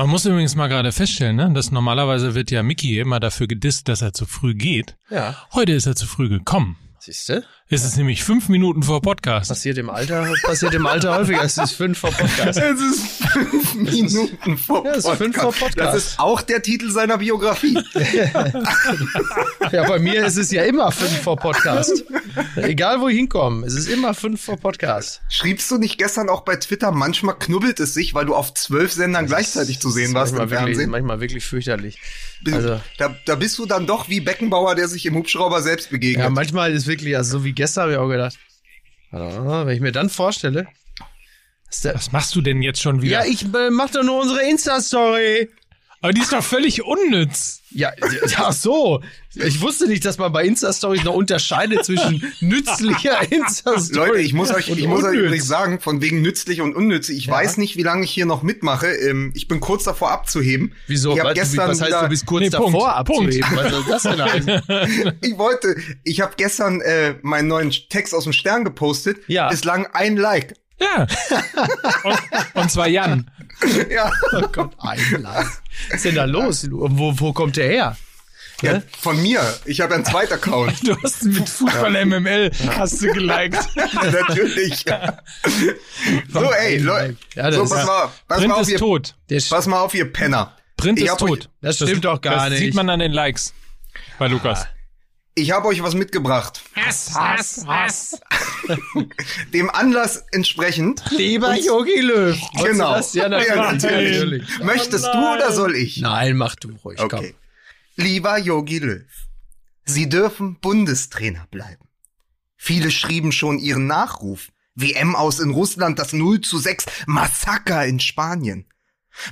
Man muss übrigens mal gerade feststellen, ne, dass normalerweise wird ja Mickey immer dafür gedisst, dass er zu früh geht. Ja. Heute ist er zu früh gekommen. Siehste? Es ist nämlich fünf Minuten vor Podcast. Passiert im Alter, passiert im Alter häufiger. Es ist fünf vor Podcast. Es ist fünf Minuten vor Ja, es ist fünf vor Podcast. Das ist auch der Titel seiner Biografie. Ja, bei mir ist es ja immer fünf vor Podcast. Egal wo ich hinkomme, es ist immer fünf vor Podcast. Schriebst du nicht gestern auch bei Twitter, manchmal knubbelt es sich, weil du auf zwölf Sendern gleichzeitig zu sehen warst im wirklich, Fernsehen? manchmal wirklich fürchterlich. Also, da, da bist du dann doch wie Beckenbauer, der sich im Hubschrauber selbst begegnet. ja, manchmal ist wirklich, also so wie gestern habe ich auch gedacht, ah, wenn ich mir dann vorstelle, Was machst du denn jetzt schon wieder? ja, ich äh, mach doch nur unsere Insta-Story. Aber die ist doch völlig unnütz. Ja, ja, so. Ich wusste nicht, dass man bei Insta-Stories noch unterscheidet zwischen nützlicher Insta-Story. Leute, ich muss euch, ich muss euch unnütz. übrigens sagen, von wegen nützlich und unnützlich. Ich weiß nicht, wie lange ich hier noch mitmache. Ähm, Ich bin kurz davor abzuheben. Wieso? Ich hab Was, gestern was heißt, wieder, du bist kurz Nee, davor Punkt, abzuheben? Was soll das denn heißen? Ich wollte, ich habe gestern äh, meinen neuen Text aus dem Stern gepostet. Ja. Bislang ein Like. Ja. Und, und zwar Jan. Ja. Oh Gott, ein. Was ist denn da los? Wo, wo kommt der her? ja. Von mir. Ich habe einen zweiten Account. Du hast mit Fußball MML hast du geliked. Natürlich. so, ey, Leute. Ja, das so, ist- pass mal, pass Print mal auf, ist ihr, tot. Der pass mal auf, ihr Penner. Print Ich ist hab euch- tot. Das stimmt doch gar das nicht. sieht man an den Likes bei Lukas. Ich habe euch was mitgebracht. Hass, Hass, Hass. Dem Anlass entsprechend. Lieber Yogi Löw. Genau. Das? Ja, natürlich. Ja, natürlich. natürlich. Möchtest du oder soll ich? Nein, mach du ruhig. Komm. Okay. Lieber Yogi Löw, Sie dürfen Bundestrainer bleiben. Viele schrieben schon Ihren Nachruf. WM aus in Russland, das 0 zu 6 Massaker in Spanien.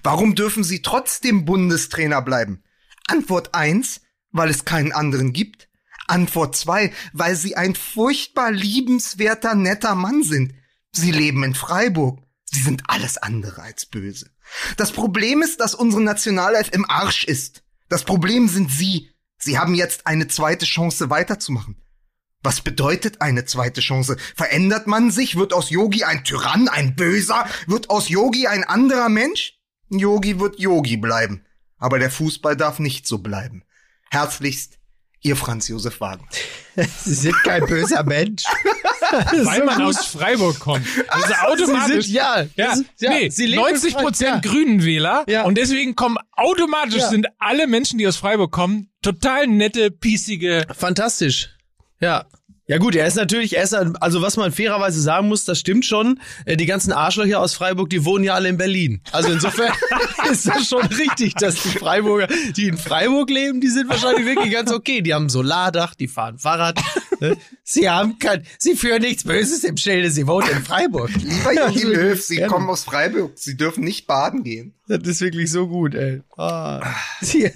Warum dürfen Sie trotzdem Bundestrainer bleiben? Antwort 1, weil es keinen anderen gibt. Antwort 2, weil Sie ein furchtbar liebenswerter, netter Mann sind. Sie leben in Freiburg. Sie sind alles andere als böse. Das Problem ist, dass unsere Nationalelf im Arsch ist. Das Problem sind Sie. Sie haben jetzt eine zweite Chance weiterzumachen. Was bedeutet eine zweite Chance? Verändert man sich? Wird aus Yogi ein Tyrann, ein Böser? Wird aus Yogi ein anderer Mensch? Yogi wird Yogi bleiben. Aber der Fußball darf nicht so bleiben. Herzlichst, Ihr Franz Josef Wagen. Sie sind kein böser Mensch. Weil man aus Freiburg kommt. Also automatisch. Sie sind, ja, Ja, ist- ja, nee, sie leben in 90 Prozent ja. Grünenwähler Ja. und deswegen kommen automatisch Ja. sind alle Menschen, die aus Freiburg kommen, total nette, piesige. Fantastisch. Ja. Ja gut, er ist natürlich, er ist, also was man fairerweise sagen muss, das stimmt schon. Äh, Die ganzen Arschlöcher aus Freiburg, die wohnen ja alle in Berlin. Also insofern ist das schon richtig, dass die Freiburger, die in Freiburg leben, die sind wahrscheinlich wirklich ganz okay. Die haben ein Solardach, die fahren Fahrrad. ne? Sie haben kein, sie führen nichts Böses im Schilde, sie wohnen in Freiburg. Lieber Yogi Löw, Sie Gerne. kommen aus Freiburg. Sie dürfen nicht baden gehen. Das ist wirklich so gut, ey. Ah. Sie-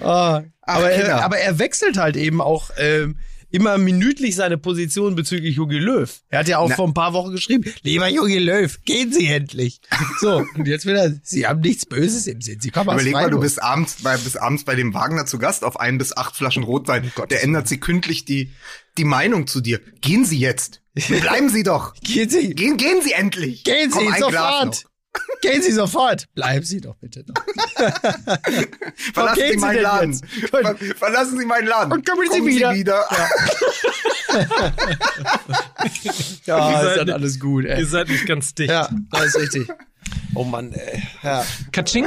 ah. Aber, er, aber er wechselt halt eben auch ähm, immer minütlich seine Position bezüglich Jogi Löw. Er hat ja auch Na. vor ein paar Wochen geschrieben, lieber Jogi Löw, gehen Sie endlich. So, und jetzt wieder, Sie haben nichts Böses im Sinn. Sie kommen aus Überleg mal, du bist abends bei, bis abends bei dem Wagner zu Gast auf ein bis acht Flaschen Rotwein. Der ändert sie kündlich die, die Meinung zu dir. Gehen Sie jetzt. Bleiben Sie doch. Gehen Sie, Gehen, gehen Sie endlich. gehen Komm, Sie Glas sofort. Gehen Sie sofort. Bleiben Sie doch bitte noch. noch. Verlassen Sie Sie meinen denn Laden. jetzt? Ver verlassen Sie meinen Laden. Und kommen Sie wieder. wieder. Ja, Ihr ist seid dann nicht- alles gut, ey. Ihr seid nicht ganz dicht. Ja, ist richtig. Oh Mann, ey. Ja. Katsching?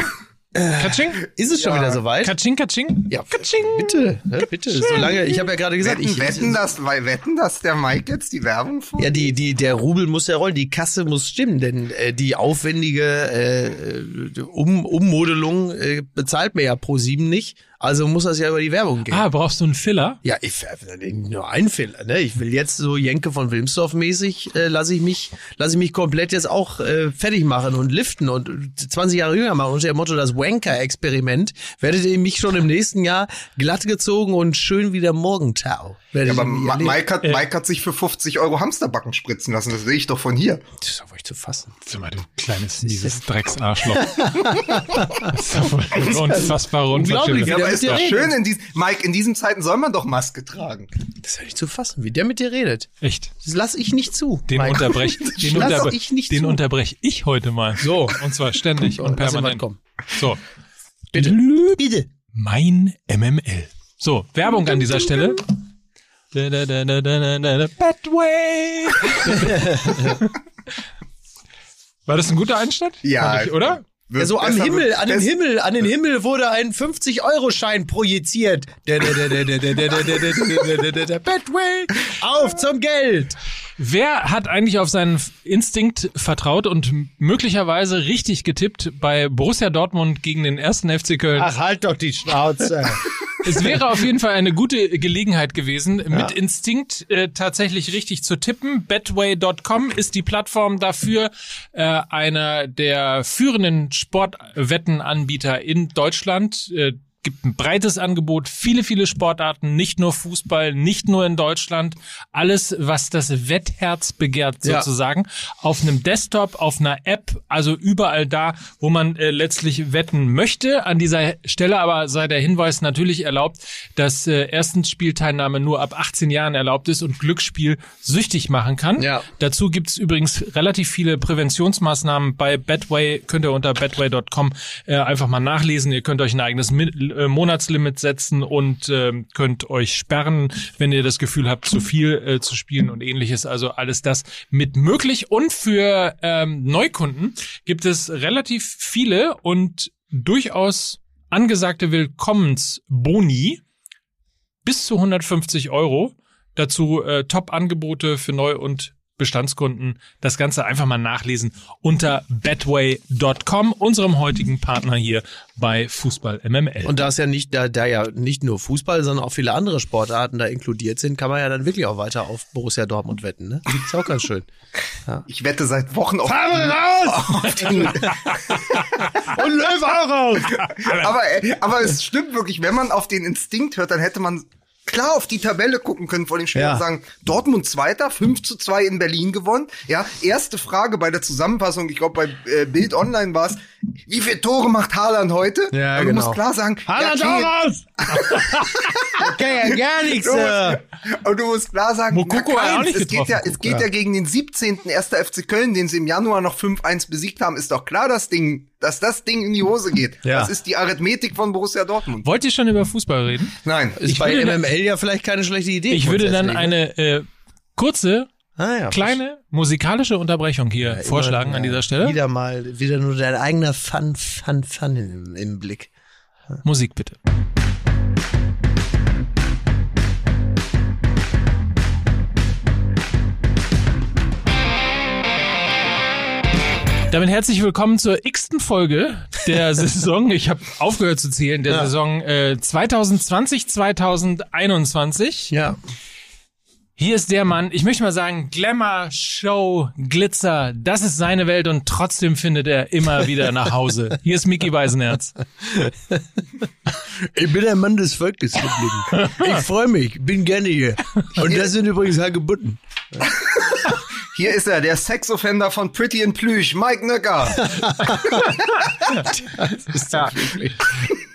Katsching? Ist es schon Ja. wieder soweit? Katsching, Katsching? Ja, bitte, ne, bitte. Solange, ich habe ja gerade gesagt, Wetten, ich, wetten, das, weil- wetten, dass der Mike jetzt die Werbung vor? ja, die, die, der Rubel muss ja rollen, die Kasse muss stimmen, denn äh, die aufwendige äh, um, Ummodelung äh, bezahlt mir ja pro sieben nicht, also muss das ja über die Werbung gehen. Ah, brauchst du einen Filler? Ja, ich äh, nur ein Fehler, ne? Ich will jetzt so Jenke von Wilmsdorf mäßig, äh, lasse ich mich, lasse ich mich komplett jetzt auch äh, fertig machen und liften und 20 Jahre jünger machen unter dem Motto das Wanker-Experiment. Werdet ihr mich schon im nächsten Jahr glatt gezogen und schön wie der Morgentau. Ja, aber. Mike hat, Mike hat sich für 50 Euro Hamsterbacken spritzen lassen. Das sehe ich doch von hier. Das ist doch wohl nicht zu fassen. Sag mal, du kleines, dieses Drecksarschloch. das ist doch wohl unfassbar Unglaublich, aber ist doch redet. schön in diesen, Mike, in diesen Zeiten soll man doch Maske tragen. Das ist ja nicht zu fassen, wie der mit dir redet. Echt. Das lasse ich nicht zu. Den Mike. unterbrech, den, lass unterbre ich nicht den zu. unterbrech ich heute mal. So. Und zwar ständig und Lass permanent. kommen. So. Bitte. Bitte. Mein MML. So, Werbung an dieser Stelle. Betway. War das ein guter Einstand? Ja. Ich, oder? Ja, so am Himmel, an den Himmel, an den Himmel wurde ein 50-Euro-Schein projiziert. Batway, auf zum Geld! Wer hat eigentlich auf seinen Instinkt vertraut und möglicherweise richtig getippt bei Borussia Dortmund gegen den ersten FC Köln? Ach, halt doch die Schnauze. Es wäre auf jeden Fall eine gute Gelegenheit gewesen, mit Instinkt äh, tatsächlich richtig zu tippen. Betway.com ist die Plattform dafür, äh, einer der führenden Sportwettenanbieter in Deutschland. Äh, gibt ein breites Angebot, viele, viele Sportarten, nicht nur Fußball, nicht nur in Deutschland. Alles, was das Wettherz begehrt, Ja. sozusagen. Auf einem Desktop, auf einer App, also überall da, wo man äh, letztlich wetten möchte. An dieser Stelle aber sei der Hinweis natürlich erlaubt, dass äh, erstens Spielteilnahme nur ab 18 Jahren erlaubt ist und Glücksspiel süchtig machen kann. Ja. Dazu gibt's übrigens relativ viele Präventionsmaßnahmen bei Betway. Könnt ihr unter betway.com äh, einfach mal nachlesen. Ihr könnt euch ein eigenes äh, Monatslimit setzen und ähm, könnt euch sperren, wenn ihr das Gefühl habt, zu viel äh, zu spielen und ähnliches. Also alles das mit möglich. Und für ähm, Neukunden gibt es relativ viele und durchaus angesagte Willkommensboni bis zu 150 Euro. Dazu äh, Top-Angebote für Neu- und Bestandskunden. Das Ganze einfach mal nachlesen unter betway.com, unserem heutigen Partner hier bei Fußball MML. Und da es ja nicht, da, da ja nicht nur Fußball, sondern auch viele andere Sportarten da inkludiert sind, kann man ja dann wirklich auch weiter auf Borussia Dortmund wetten, ne? Ist auch ganz schön. Ich wette seit Wochen auf, raus! auf den, Und Löw auch raus! aber, aber es stimmt wirklich, wenn man auf den Instinkt hört, dann hätte man klar auf die Tabelle gucken können vor dem Spiel Ja. und sagen, Dortmund Zweiter, 5 zu 2 in Berlin gewonnen. Ja, erste Frage bei der Zusammenfassung, ich glaube bei äh, Bild Online war es, wie viele Tore macht Haaland heute? Ja, Und du genau. musst klar sagen, Haaland ja, raus! Okay, ja gar nichts. Du Äh. und du musst klar sagen, Mokoko na, keins. es geht, ja, es geht ja. gegen den 17. 1. FC Köln, den sie im Januar noch 5-1 besiegt haben, ist doch klar, das Ding, dass das Ding in die Hose geht. Ja. Das ist die Arithmetik von Borussia Dortmund. Wollt ihr schon über Fußball reden? Nein. Ist Ich bei MML ja vielleicht keine schlechte Idee. Ich würde dann ne? eine äh, kurze, ah, ja, kleine musikalische Unterbrechung hier immer, vorschlagen an ja, dieser Stelle. Wieder mal, wieder nur dein eigener Fun, Fun, Fun im, im Blick. Musik bitte. Damit herzlich willkommen zur x-ten Folge der Saison. Ich habe aufgehört zu zählen, der Ja. Saison äh, 2020, 2021. Ja. Hier ist der Mann, ich möchte mal sagen, Glamour, Show, Glitzer, das ist seine Welt und trotzdem findet er immer wieder nach Hause. Hier ist Mickey Weisenherz. Ich bin der Mann des Volkes geblieben. Ich freue mich, bin gerne hier. Und das sind übrigens Hagebutten. Hier ist er, der Sexoffender von Pretty in Plüsch, Mike Nöcker. Ja.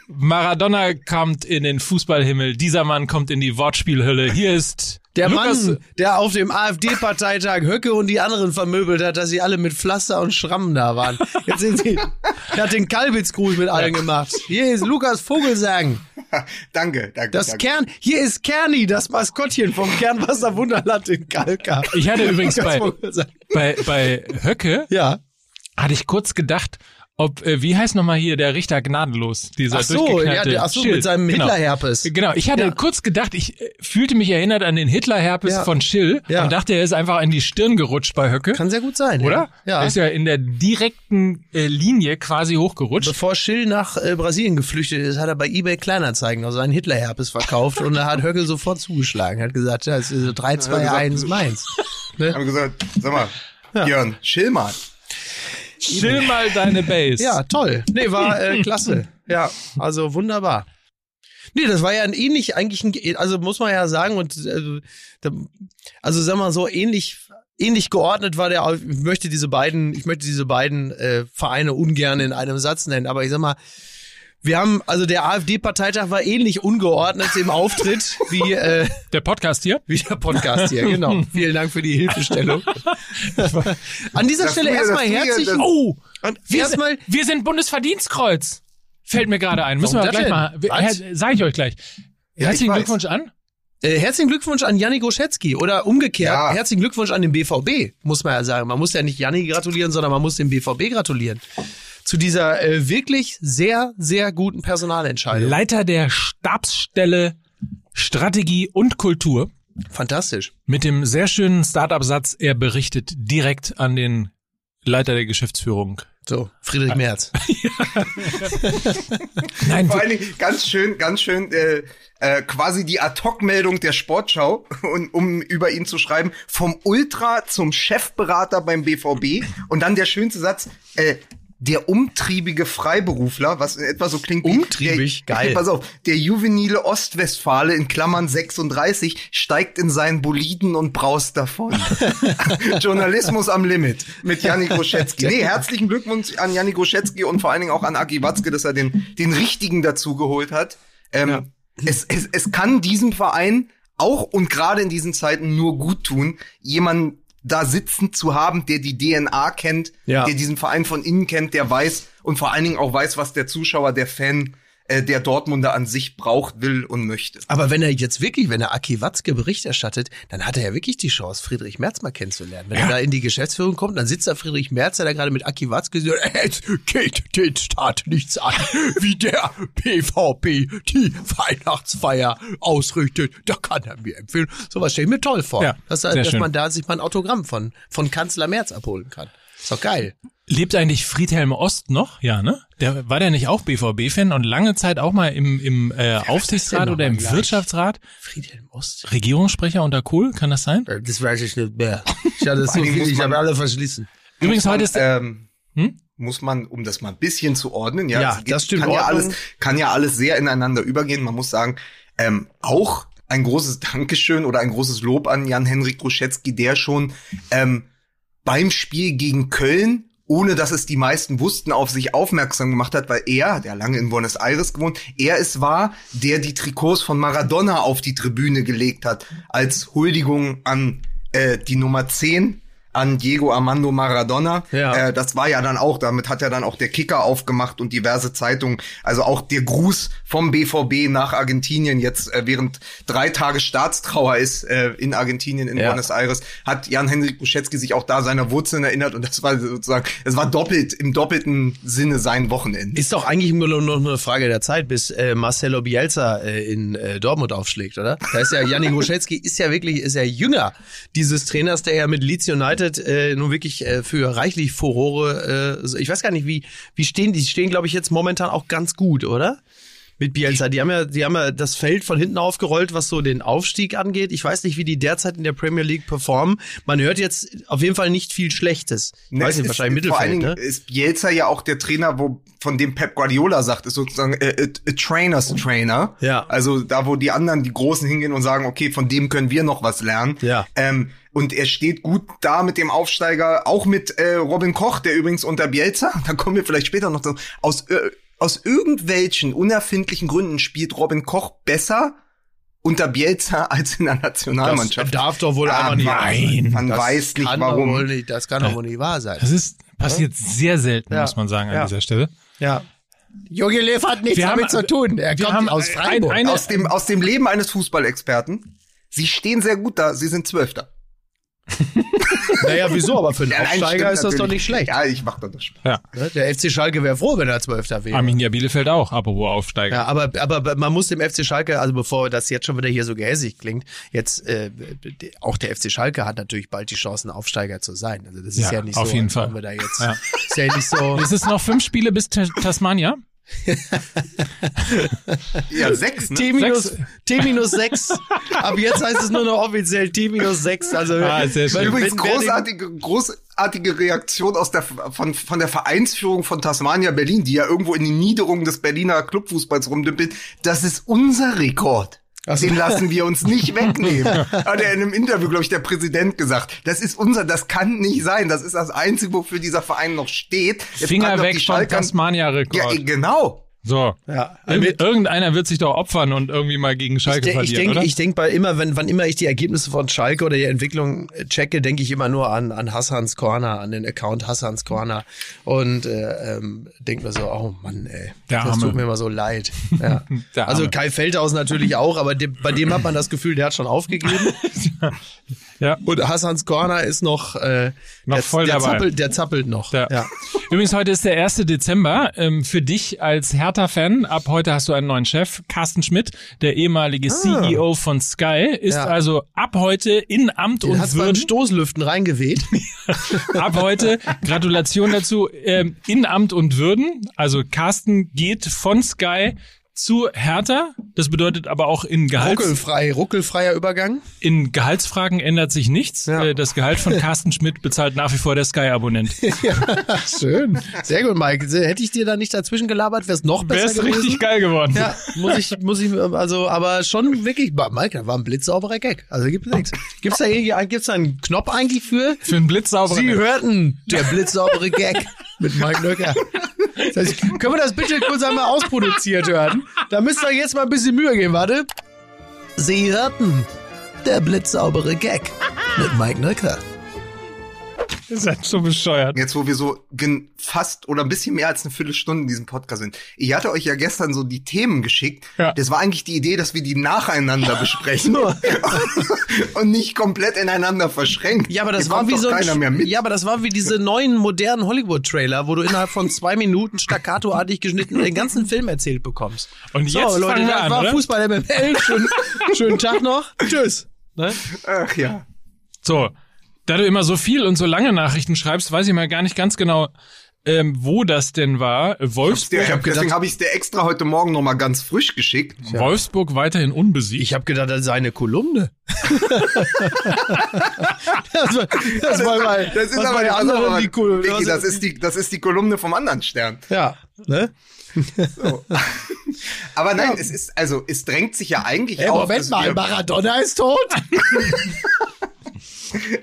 Maradona kommt in den Fußballhimmel, dieser Mann kommt in die Wortspielhölle. Hier ist Der Lukas, Mann, der auf dem AfD-Parteitag Höcke und die anderen vermöbelt hat, dass sie alle mit Pflaster und Schrammen da waren. Jetzt sind sie, er hat den Kalbitzgruß mit allen gemacht. Hier ist Lukas Vogelsang. danke, danke. Das danke. Kern, hier ist Kerni, das Maskottchen vom Kernwasser Wunderland in Kalka. Ich hatte übrigens Lukas bei, Vogelsang. bei, bei Höcke, Ja. hatte ich kurz gedacht, ob, äh, wie heißt nochmal hier der Richter gnadenlos, dieser Ach so, durchgeknallte ja, der- ach so, Schild. mit seinem Genau. Hitlerherpes. Genau, ich hatte Ja. kurz gedacht, ich äh, fühlte mich erinnert an den Hitlerherpes Ja. von Schill Ja. und dachte, er ist einfach in die Stirn gerutscht bei Höcke. Kann sehr gut sein. oder? Ja. Er ist ja in der direkten äh, Linie quasi hochgerutscht. Bevor Schill nach äh, Brasilien geflüchtet ist, hat er bei eBay Kleinanzeigen also einen Hitlerherpes verkauft und da hat Höckel sofort zugeschlagen, hat gesagt, ja, es ist so 3, 2, 1, meins. Haben gesagt, sag mal, Björn, chill mal. Chill mal deine Base. Ja, toll. Nee, war äh, klasse. Ja, also wunderbar. Nee, das war ja ein ähnlich, eigentlich ein, also muss man ja sagen, und äh, also sag mal so, ähnlich, ähnlich geordnet war der, ich möchte diese beiden, ich möchte diese beiden äh, Vereine ungern in einem Satz nennen, aber ich sag mal, Wir haben, also der AfD-Parteitag war ähnlich ungeordnet im Auftritt wie, äh, Der Podcast hier? wie der Podcast hier. Genau. Vielen Dank für die Hilfestellung. An dieser Das Stelle erstmal früher- herzlichen, das- Oh! an- Wir, erstmal, wir sind Bundesverdienstkreuz. Fällt mir gerade ein. Müssen wir gleich mal. denn? Was? Her- Sag ich euch gleich. Herzlichen weiß. Glückwunsch an. äh, herzlichen Glückwunsch an Janni Goschetzky oder umgekehrt, Ja. herzlichen Glückwunsch an den BVB, muss man ja sagen. Man muss ja nicht Janni gratulieren, sondern man muss dem BVB gratulieren. Zu dieser äh, wirklich sehr, sehr guten Personalentscheidung. Leiter der Stabsstelle Strategie und Kultur Fantastisch. mit dem sehr schönen Startup-Satz, er berichtet direkt an den Leiter der Geschäftsführung. So, Friedrich Merz. Nein, Vor allen Dingen ganz schön, ganz schön äh, äh, quasi die Ad-Hoc-Meldung der Sportschau, und, um über ihn zu schreiben, vom Ultra zum Chefberater beim BVB. Und dann der schönste Satz, äh, der umtriebige Freiberufler, was in etwa so klingt wie Umtriebig? der, Geil. Pass auf, der juvenile Ostwestfale in Klammern 36 steigt in seinen Boliden und braust davon. Journalismus am Limit mit Janni Groschetzky. Nee, herzlichen Glückwunsch an Janni Groschetzky und vor allen Dingen auch an Aki Watzke, dass er den, den richtigen dazu geholt hat. Ähm, es, es, es kann diesem Verein auch und gerade in diesen Zeiten nur gut tun, jemanden da sitzen zu haben, der die DNA kennt, Ja. der diesen Verein von innen kennt, der weiß und vor allen Dingen auch weiß, was der Zuschauer, der Fan, äh, der Dortmunder an sich braucht, will und möchte. Aber wenn er jetzt wirklich, wenn er Aki Watzke Bericht erstattet, dann hat er ja wirklich die Chance, Friedrich Merz mal kennenzulernen. Wenn er da in die Geschäftsführung kommt, dann sitzt da Friedrich Merz, der da gerade mit Aki Watzke sagt, es geht den Staat nichts an, wie der PVP die Weihnachtsfeier ausrichtet. Da kann er mir empfehlen. Sowas stelle ich mir toll vor. Ja, dass, dass man da sich mal ein Autogramm von, von Kanzler Merz abholen kann. Ist doch geil. Lebt eigentlich Friedhelm Ost noch? Ja, ne? Der war der nicht auch BVB-Fan und lange Zeit auch mal im, im äh, Aufsichtsrat oder im gleich? Wirtschaftsrat? Friedhelm Ost. Regierungssprecher unter Kohl, kann das sein? Das weiß ich nicht mehr. Ich hatte so viel, muss ich man- habe alle verschließen. Übrigens, heute ist ähm, Hm? muss man, um das mal ein bisschen zu ordnen, ja, Ja, geht- das stimmt, Kann ja, alles, kann ja alles sehr ineinander übergehen. Man muss sagen, ähm, auch ein großes Dankeschön oder ein großes Lob an Jan-Henrik Gruschetzky, der schon ähm, beim Spiel gegen Köln ohne dass es die meisten wussten, auf sich aufmerksam gemacht hat, weil er, der lange in Buenos Aires gewohnt, er es war, der die Trikots von Maradona auf die Tribüne gelegt hat, als Huldigung an äh, die Nummer 10 an Diego Armando Maradona. Ja. Äh, das war ja dann auch, damit hat ja dann auch der Kicker aufgemacht und diverse Zeitungen. Also auch der Gruß vom BVB nach Argentinien jetzt, äh, während drei Tage Staatstrauer ist äh, in Argentinien, in Ja. Buenos Aires, hat Jan-Henrik Buschetski sich auch da seiner Wurzeln erinnert und das war sozusagen, es war doppelt, im doppelten Sinne sein Wochenende. Ist doch eigentlich nur noch eine Frage der Zeit, bis äh, Marcelo Bielsa äh, in äh, Dortmund aufschlägt, oder? Da ist ja Janik Moschetski ist ja wirklich ist ja jünger dieses Trainers, der ja mit Leeds United äh, nun wirklich äh, für reichlich Furore. Äh, ich weiß gar nicht, wie wie stehen die? Die stehen, glaube ich, jetzt momentan auch ganz gut, oder? Mit Bielsa. Die haben ja, die haben ja das Feld von hinten aufgerollt, was so den Aufstieg angeht. Ich weiß nicht, wie die derzeit in der Premier League performen. Man hört jetzt auf jeden Fall nicht viel Schlechtes. Ich weiß nicht, wahrscheinlich ist, Vor allen Mittelfeld, ne? ist Bielsa ja auch der Trainer, wo von dem Pep Guardiola sagt, ist sozusagen äh, a, a Trainers Trainer. Ja. Also da, wo die anderen, die Großen hingehen und sagen, okay, von dem können wir noch was lernen. Ja. Ähm, und er steht gut da mit dem Aufsteiger, auch mit äh, Robin Koch, der übrigens unter Bielsa, da kommen wir vielleicht später noch so, aus, äh, aus irgendwelchen unerfindlichen Gründen spielt Robin Koch besser unter Bielsa als in der Das Nationalmannschaft. darf doch wohl Ah, einfach nicht nein. sein. Man das weiß nicht, kann warum. Doch wohl nicht, das kann doch wohl nicht wahr sein. Das ist passiert sehr selten, Ja. muss man sagen, an Ja. dieser Stelle. Ja. Jogi Löw hat nichts Wir damit haben- zu tun. Er kommt haben aus ein- Freiburg. eine- aus dem, aus dem Leben eines Fußballexperten. Sie stehen sehr gut da, sie sind Zwölfter. naja, wieso? Aber für einen Ja, nein, Aufsteiger ist das doch nicht schlecht. Ja, ich mach doch das Spaß. Ja. Ne? Der FC Schalke wäre froh, wenn er Zwölfter wäre. Arminia Bielefeld auch, apropos Aufsteiger. Ja, aber, aber man muss dem FC Schalke, also bevor das jetzt schon wieder hier so gehässig klingt, jetzt äh, auch der FC Schalke hat natürlich bald die Chancen, Aufsteiger zu sein. Also das ist ja, Ja, nicht auf so, jeden Fall. wenn wir da jetzt, Ja. ist ja nicht so. Es ist noch fünf Spiele bis Ta- Tasmania. Ja, sechs, ne? T minus, Sechs. T minus sechs. Ab jetzt heißt es nur noch offiziell T minus sechs. Also Ah, sehr schön. Übrigens großartige, großartige Reaktion aus der, von, von der Vereinsführung von Tasmania Berlin, die ja irgendwo in den Niederungen des Berliner Clubfußballs rumdümpelt. Das ist unser Rekord. Den lassen wir uns nicht wegnehmen. Hat er in einem Interview, glaube ich, der Präsident gesagt. Das ist unser, das kann nicht sein. Das ist das Einzige, wofür dieser Verein noch steht. Jetzt Finger weg vom Schalker- Ja, Tasmania-Rekord. genau. So. Ja, Ir irgendeiner wird sich doch opfern und irgendwie mal gegen Schalke ich, de- ich verlieren, denke, oder? ich denke bei immer, wenn, wann immer ich die Ergebnisse von Schalke oder die Entwicklung äh, checke, denke ich immer nur an, an Hassans Corner, an den Account Hassans Corner und äh, ähm, denke mir so, oh Mann, ey, Der das Arme. tut mir immer so leid. Ja. Also. Kai Feldhaus natürlich auch, aber de, bei dem hat man das Gefühl, der hat schon aufgegeben. ja. Und Hassans Corner ist noch, äh, Noch der, voll der dabei. Zappelt, der zappelt noch. Ja. Übrigens, heute ist der 1. Dezember. Ähm, für dich als Hertha-Fan, ab heute hast du einen neuen Chef, Carsten Schmidt, der ehemalige CEO von Sky, ist Ja. also ab heute in Amt Den und hat's beim Würden. Stoßlüften reingeweht. Ab heute, Gratulation dazu, ähm, in Amt und Würden. Also Carsten geht von Sky zu Hertha. Das bedeutet aber auch in Gehalts Ruckelfrei, ruckelfreier Übergang. in Gehaltsfragen ändert sich nichts. Ja. Äh, Das Gehalt von Carsten Schmidt bezahlt nach wie vor der Sky-Abonnent. Ja, schön. Sehr gut, Mike. Hätte ich dir da nicht dazwischen gelabert, wäre es noch besser Wär's gewesen. richtig geil geworden. Ja, muss ich, muss ich, also, aber schon wirklich, Mike, da war ein blitzsauberer Gag. Also gibt's nichts. Gibt's da irgendwie, gibt's da einen Knopf eigentlich für? Für einen blitzsauberen. Sie hörten der blitzsaubere Gag mit Mike Nöcker. Das heißt, können wir das bitte kurz einmal ausproduziert hören? Da müsst ihr jetzt mal ein bisschen Mühe geben, warte. Sie hörten der blitzsaubere Gag mit Mike Nöcker. Das ist halt so bescheuert. Jetzt, wo wir so fast oder ein bisschen mehr als eine Viertelstunde in diesem Podcast sind. Ich hatte euch ja gestern so die Themen geschickt. Ja. Das war eigentlich die Idee, dass wir die nacheinander besprechen und nicht komplett ineinander verschränkt. Ja, aber das Hier war wie so ein, keiner mehr mit. ja, aber das war wie diese neuen modernen Hollywood-Trailer, wo du innerhalb von zwei Minuten staccatoartig geschnitten den ganzen Film erzählt bekommst. Und jetzt so, Leute, fangen wir das an, war oder? Fußball MML. Schönen, schönen Tag noch. Tschüss. Ne? Ach ja. So, da du immer so viel und so lange Nachrichten schreibst, weiß ich mal gar nicht ganz genau, ähm, wo das denn war. Wolfsburg, Ich hab, deswegen habe ich es dir extra heute Morgen noch mal ganz frisch geschickt. Wolfsburg weiterhin unbesiegt. Ich habe gedacht, das ist eine Kolumne. das war, das war mal, Das ist aber aber, die Kolumne. Vicky, das ist die, das ist die Kolumne vom anderen Stern. ja, ne? Aber nein, es ist, also, es drängt sich ja eigentlich Ey, auf. Moment mal, Maradona ist tot.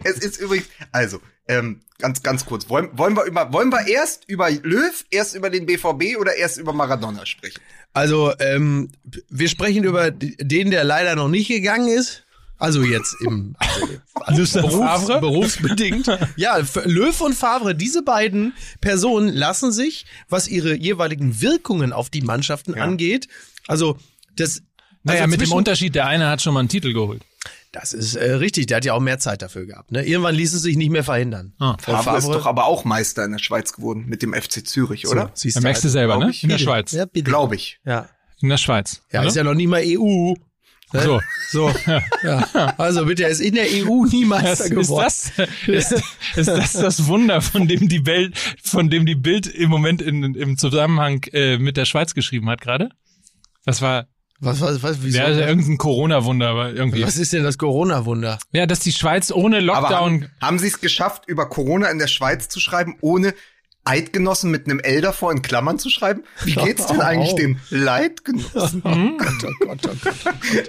Es ist übrigens, also, ähm, ganz, ganz kurz. Wollen, wollen wir über, wollen wir erst über Löw, erst über den BVB oder erst über Maradona sprechen? Also, ähm, wir sprechen über den, der leider noch nicht gegangen ist. Also jetzt im also Berufs, Favre? berufsbedingt. Ja, Löw und Favre, diese beiden Personen lassen sich, was ihre jeweiligen Wirkungen auf die Mannschaften angeht, also das naja, also mit dem Unterschied, der eine hat schon mal einen Titel geholt. Das ist äh, richtig, der hat ja auch mehr Zeit dafür gehabt. Ne? Irgendwann ließ es sich nicht mehr verhindern. Ah. Und Favre ist doch aber auch Meister in der Schweiz geworden mit dem FC Zürich, so, oder? siehst Da merkst du selber, ne? ich. In der. Schweiz. Ja, bitte. Glaube ich. Ja, In der Schweiz. ja oder? ist ja noch nie mal EU. So. So, ja. Also bitte, er ist in der EU nie Das, Meister ist, geworden. das, ist, ist das das Wunder, von dem die Welt, von dem die Bild im Moment in, im Zusammenhang äh, mit der Schweiz geschrieben hat gerade? Das war, Was, was, was, wieso? ja, irgendein Corona-Wunder, aber irgendwie. was ist denn das Corona-Wunder? Ja, dass die Schweiz ohne Aber Lockdown. haben, haben sie es geschafft, über Corona in der Schweiz zu schreiben, ohne Eidgenossen mit einem L davor in Klammern zu schreiben? Wie geht's denn Oh. eigentlich den Leidgenossen? Oh Gott, oh Gott, oh Gott.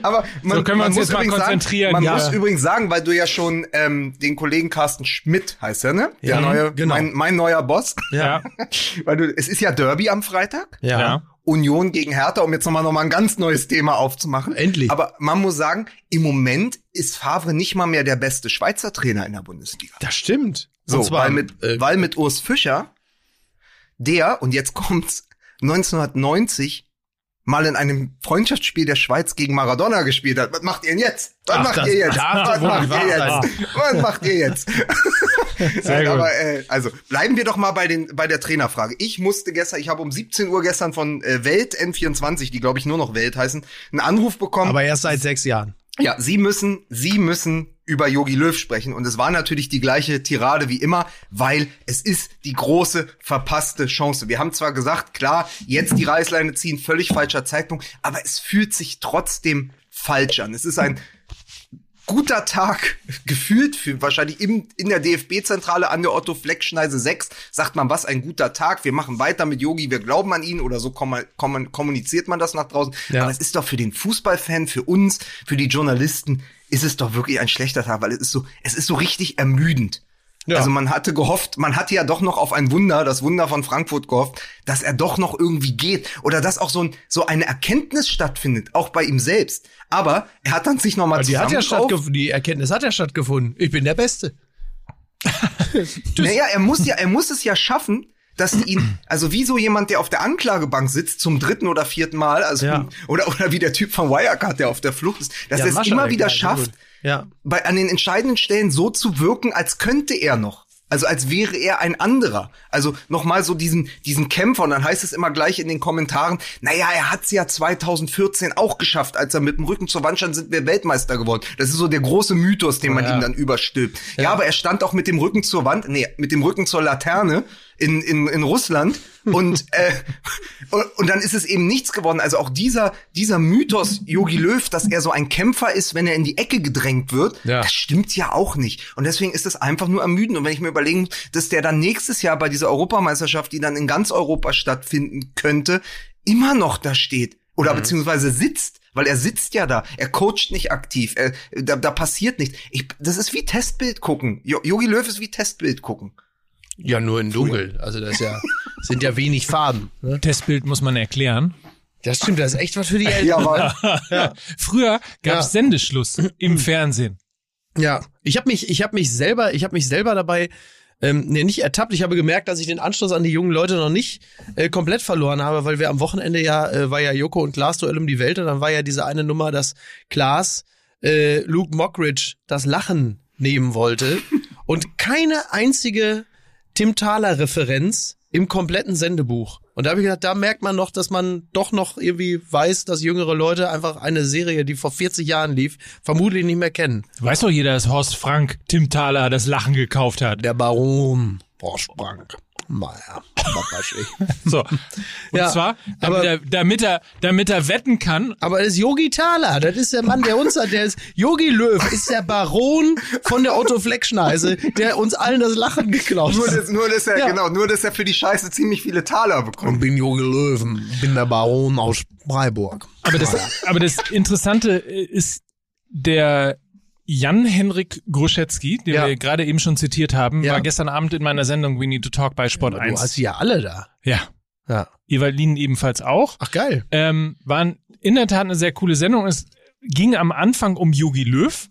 Aber man, So können wir uns muss jetzt mal übrigens konzentrieren, Sagen, man ja. muss übrigens sagen, weil du ja schon ähm, den Kollegen Carsten Schmidt heißt er, ne? Der Ja, neue, genau. mein, mein neuer Boss. ja, weil du, es ist ja Derby am Freitag. Ja. ja. Union gegen Hertha, um jetzt nochmal noch mal ein ganz neues Thema aufzumachen. Endlich. Aber man muss sagen, im Moment ist Favre nicht mal mehr der beste Schweizer Trainer in der Bundesliga. Das stimmt. So, Und zwar, weil mit, äh, weil mit Urs Fischer, der, und jetzt kommt's, 1990 mal in einem Freundschaftsspiel der Schweiz gegen Maradona gespielt hat. Was macht ihr denn jetzt? Was Ach, macht das ihr jetzt? Was macht ihr jetzt? Was macht ihr jetzt? Sehr Nein, gut. aber äh, also bleiben wir doch mal bei den bei der Trainerfrage. Ich musste gestern, ich habe um 17 Uhr gestern von äh, Welt N24, die glaube ich nur noch Welt heißen, einen Anruf bekommen. aber erst seit sechs Jahren. Ja, Sie müssen, Sie müssen über Yogi Löw sprechen. Und es war natürlich die gleiche Tirade wie immer, weil es ist die große verpasste Chance. Wir haben zwar gesagt, klar, jetzt die Reißleine ziehen, völlig falscher Zeitpunkt, aber es fühlt sich trotzdem falsch an. Es ist ein guter Tag gefühlt für wahrscheinlich im, in der DFB-Zentrale an der Otto Fleck Schneise 6 sagt man, was ein guter Tag. Wir machen weiter mit Yogi, wir glauben an ihn oder so kommen, kommen, kommuniziert man das nach draußen. Ja. Aber es ist doch für den Fußballfan, für uns, für die Journalisten, ist es doch wirklich ein schlechter Tag, weil es ist so, es ist so richtig ermüdend. Ja. Also man hatte gehofft, man hatte ja doch noch auf ein Wunder, das Wunder von Frankfurt gehofft, dass er doch noch irgendwie geht oder dass auch so, ein, so eine Erkenntnis stattfindet, auch bei ihm selbst. Aber er hat dann sich noch mal Die hat ja zusammengerauft. stattgefunden, die Erkenntnis hat ja stattgefunden. Ich bin der Beste. Naja, er muss ja, er muss es ja schaffen, dass die ihn, also wie so jemand, der auf der Anklagebank sitzt zum dritten oder vierten Mal, also Ja. oder oder wie der Typ von Wirecard, der auf der Flucht ist, dass Ja, er es immer wieder schafft. Ja. bei an den entscheidenden Stellen so zu wirken, als könnte er noch. Also als wäre er ein anderer. Also nochmal so diesen, diesen Kämpfer. Und dann heißt es immer gleich in den Kommentaren, naja, er hat's ja 2014 auch geschafft. Als er mit dem Rücken zur Wand stand, sind wir Weltmeister geworden. Das ist so der große Mythos, den man Ja. ihm dann überstülpt. Ja. aber er stand auch mit dem Rücken zur Wand, nee, mit dem Rücken zur Laterne in, in, in Russland. Und, äh, und, dann ist es eben nichts geworden. Also auch dieser, dieser Mythos Yogi Löw, dass er so ein Kämpfer ist, wenn er in die Ecke gedrängt wird, Ja. das stimmt ja auch nicht. Und deswegen ist das einfach nur ermüdend. Und wenn ich mir überlegen, dass der dann nächstes Jahr bei dieser Europameisterschaft, die dann in ganz Europa stattfinden könnte, immer noch da steht. Oder beziehungsweise sitzt, weil er sitzt ja da. Er coacht nicht aktiv. Er, da, da passiert nichts. Ich, das ist wie Testbild gucken. Yogi Löw ist wie Testbild gucken. Ja, nur in dunkel. Also das ist ja, sind ja wenig Farben. Ne? Testbild muss man erklären. Das stimmt, das ist echt was für die Eltern. Ja, aber Früher gab es Ja. Sendeschluss im Fernsehen. Ja, ich habe mich, ich habe mich selber, ich habe mich selber dabei ähm, nee, nicht ertappt. Ich habe gemerkt, dass ich den Anschluss an die jungen Leute noch nicht äh, komplett verloren habe, weil wir am Wochenende ja äh, war ja Joko und Klaas Duell um die Welt und dann war ja diese eine Nummer, dass Klaas äh, Luke Mockridge das Lachen nehmen wollte und keine einzige Tim Thaler Referenz im kompletten Sendebuch. Und da habe ich gedacht, da merkt man noch, dass man doch noch irgendwie weiß, dass jüngere Leute einfach eine Serie, die vor 40 Jahren lief, vermutlich nicht mehr kennen. Weiß doch jeder, dass Horst Frank Tim Thaler das Lachen gekauft hat. Der Baron Borsprang. Naja. So. Und Ja, zwar, damit, aber- er, damit, er, damit er wetten kann, Aber das ist Yogi Thaler, das ist der Mann, der uns hat, der ist, Yogi Löw ist der Baron von der Otto Fleck Schneise, der uns allen das Lachen geklaut nur, hat. dass, nur, dass er, Ja. genau, nur, dass er für die Scheiße ziemlich viele Taler bekommt. Ich bin Yogi Löwen, bin der Baron aus Freiburg. aber das, aber das Interessante ist, der Jan-Henrik Gruschetzky, den Ja. wir gerade eben schon zitiert haben, Ja. war gestern Abend in meiner Sendung We Need to Talk bei Sport Du 1. hast sie ja alle da. Ja. Ja. Evalin ebenfalls auch. Ach geil. Ähm, waren in der Tat eine sehr coole Sendung. Es ging am Anfang um Yogi Löw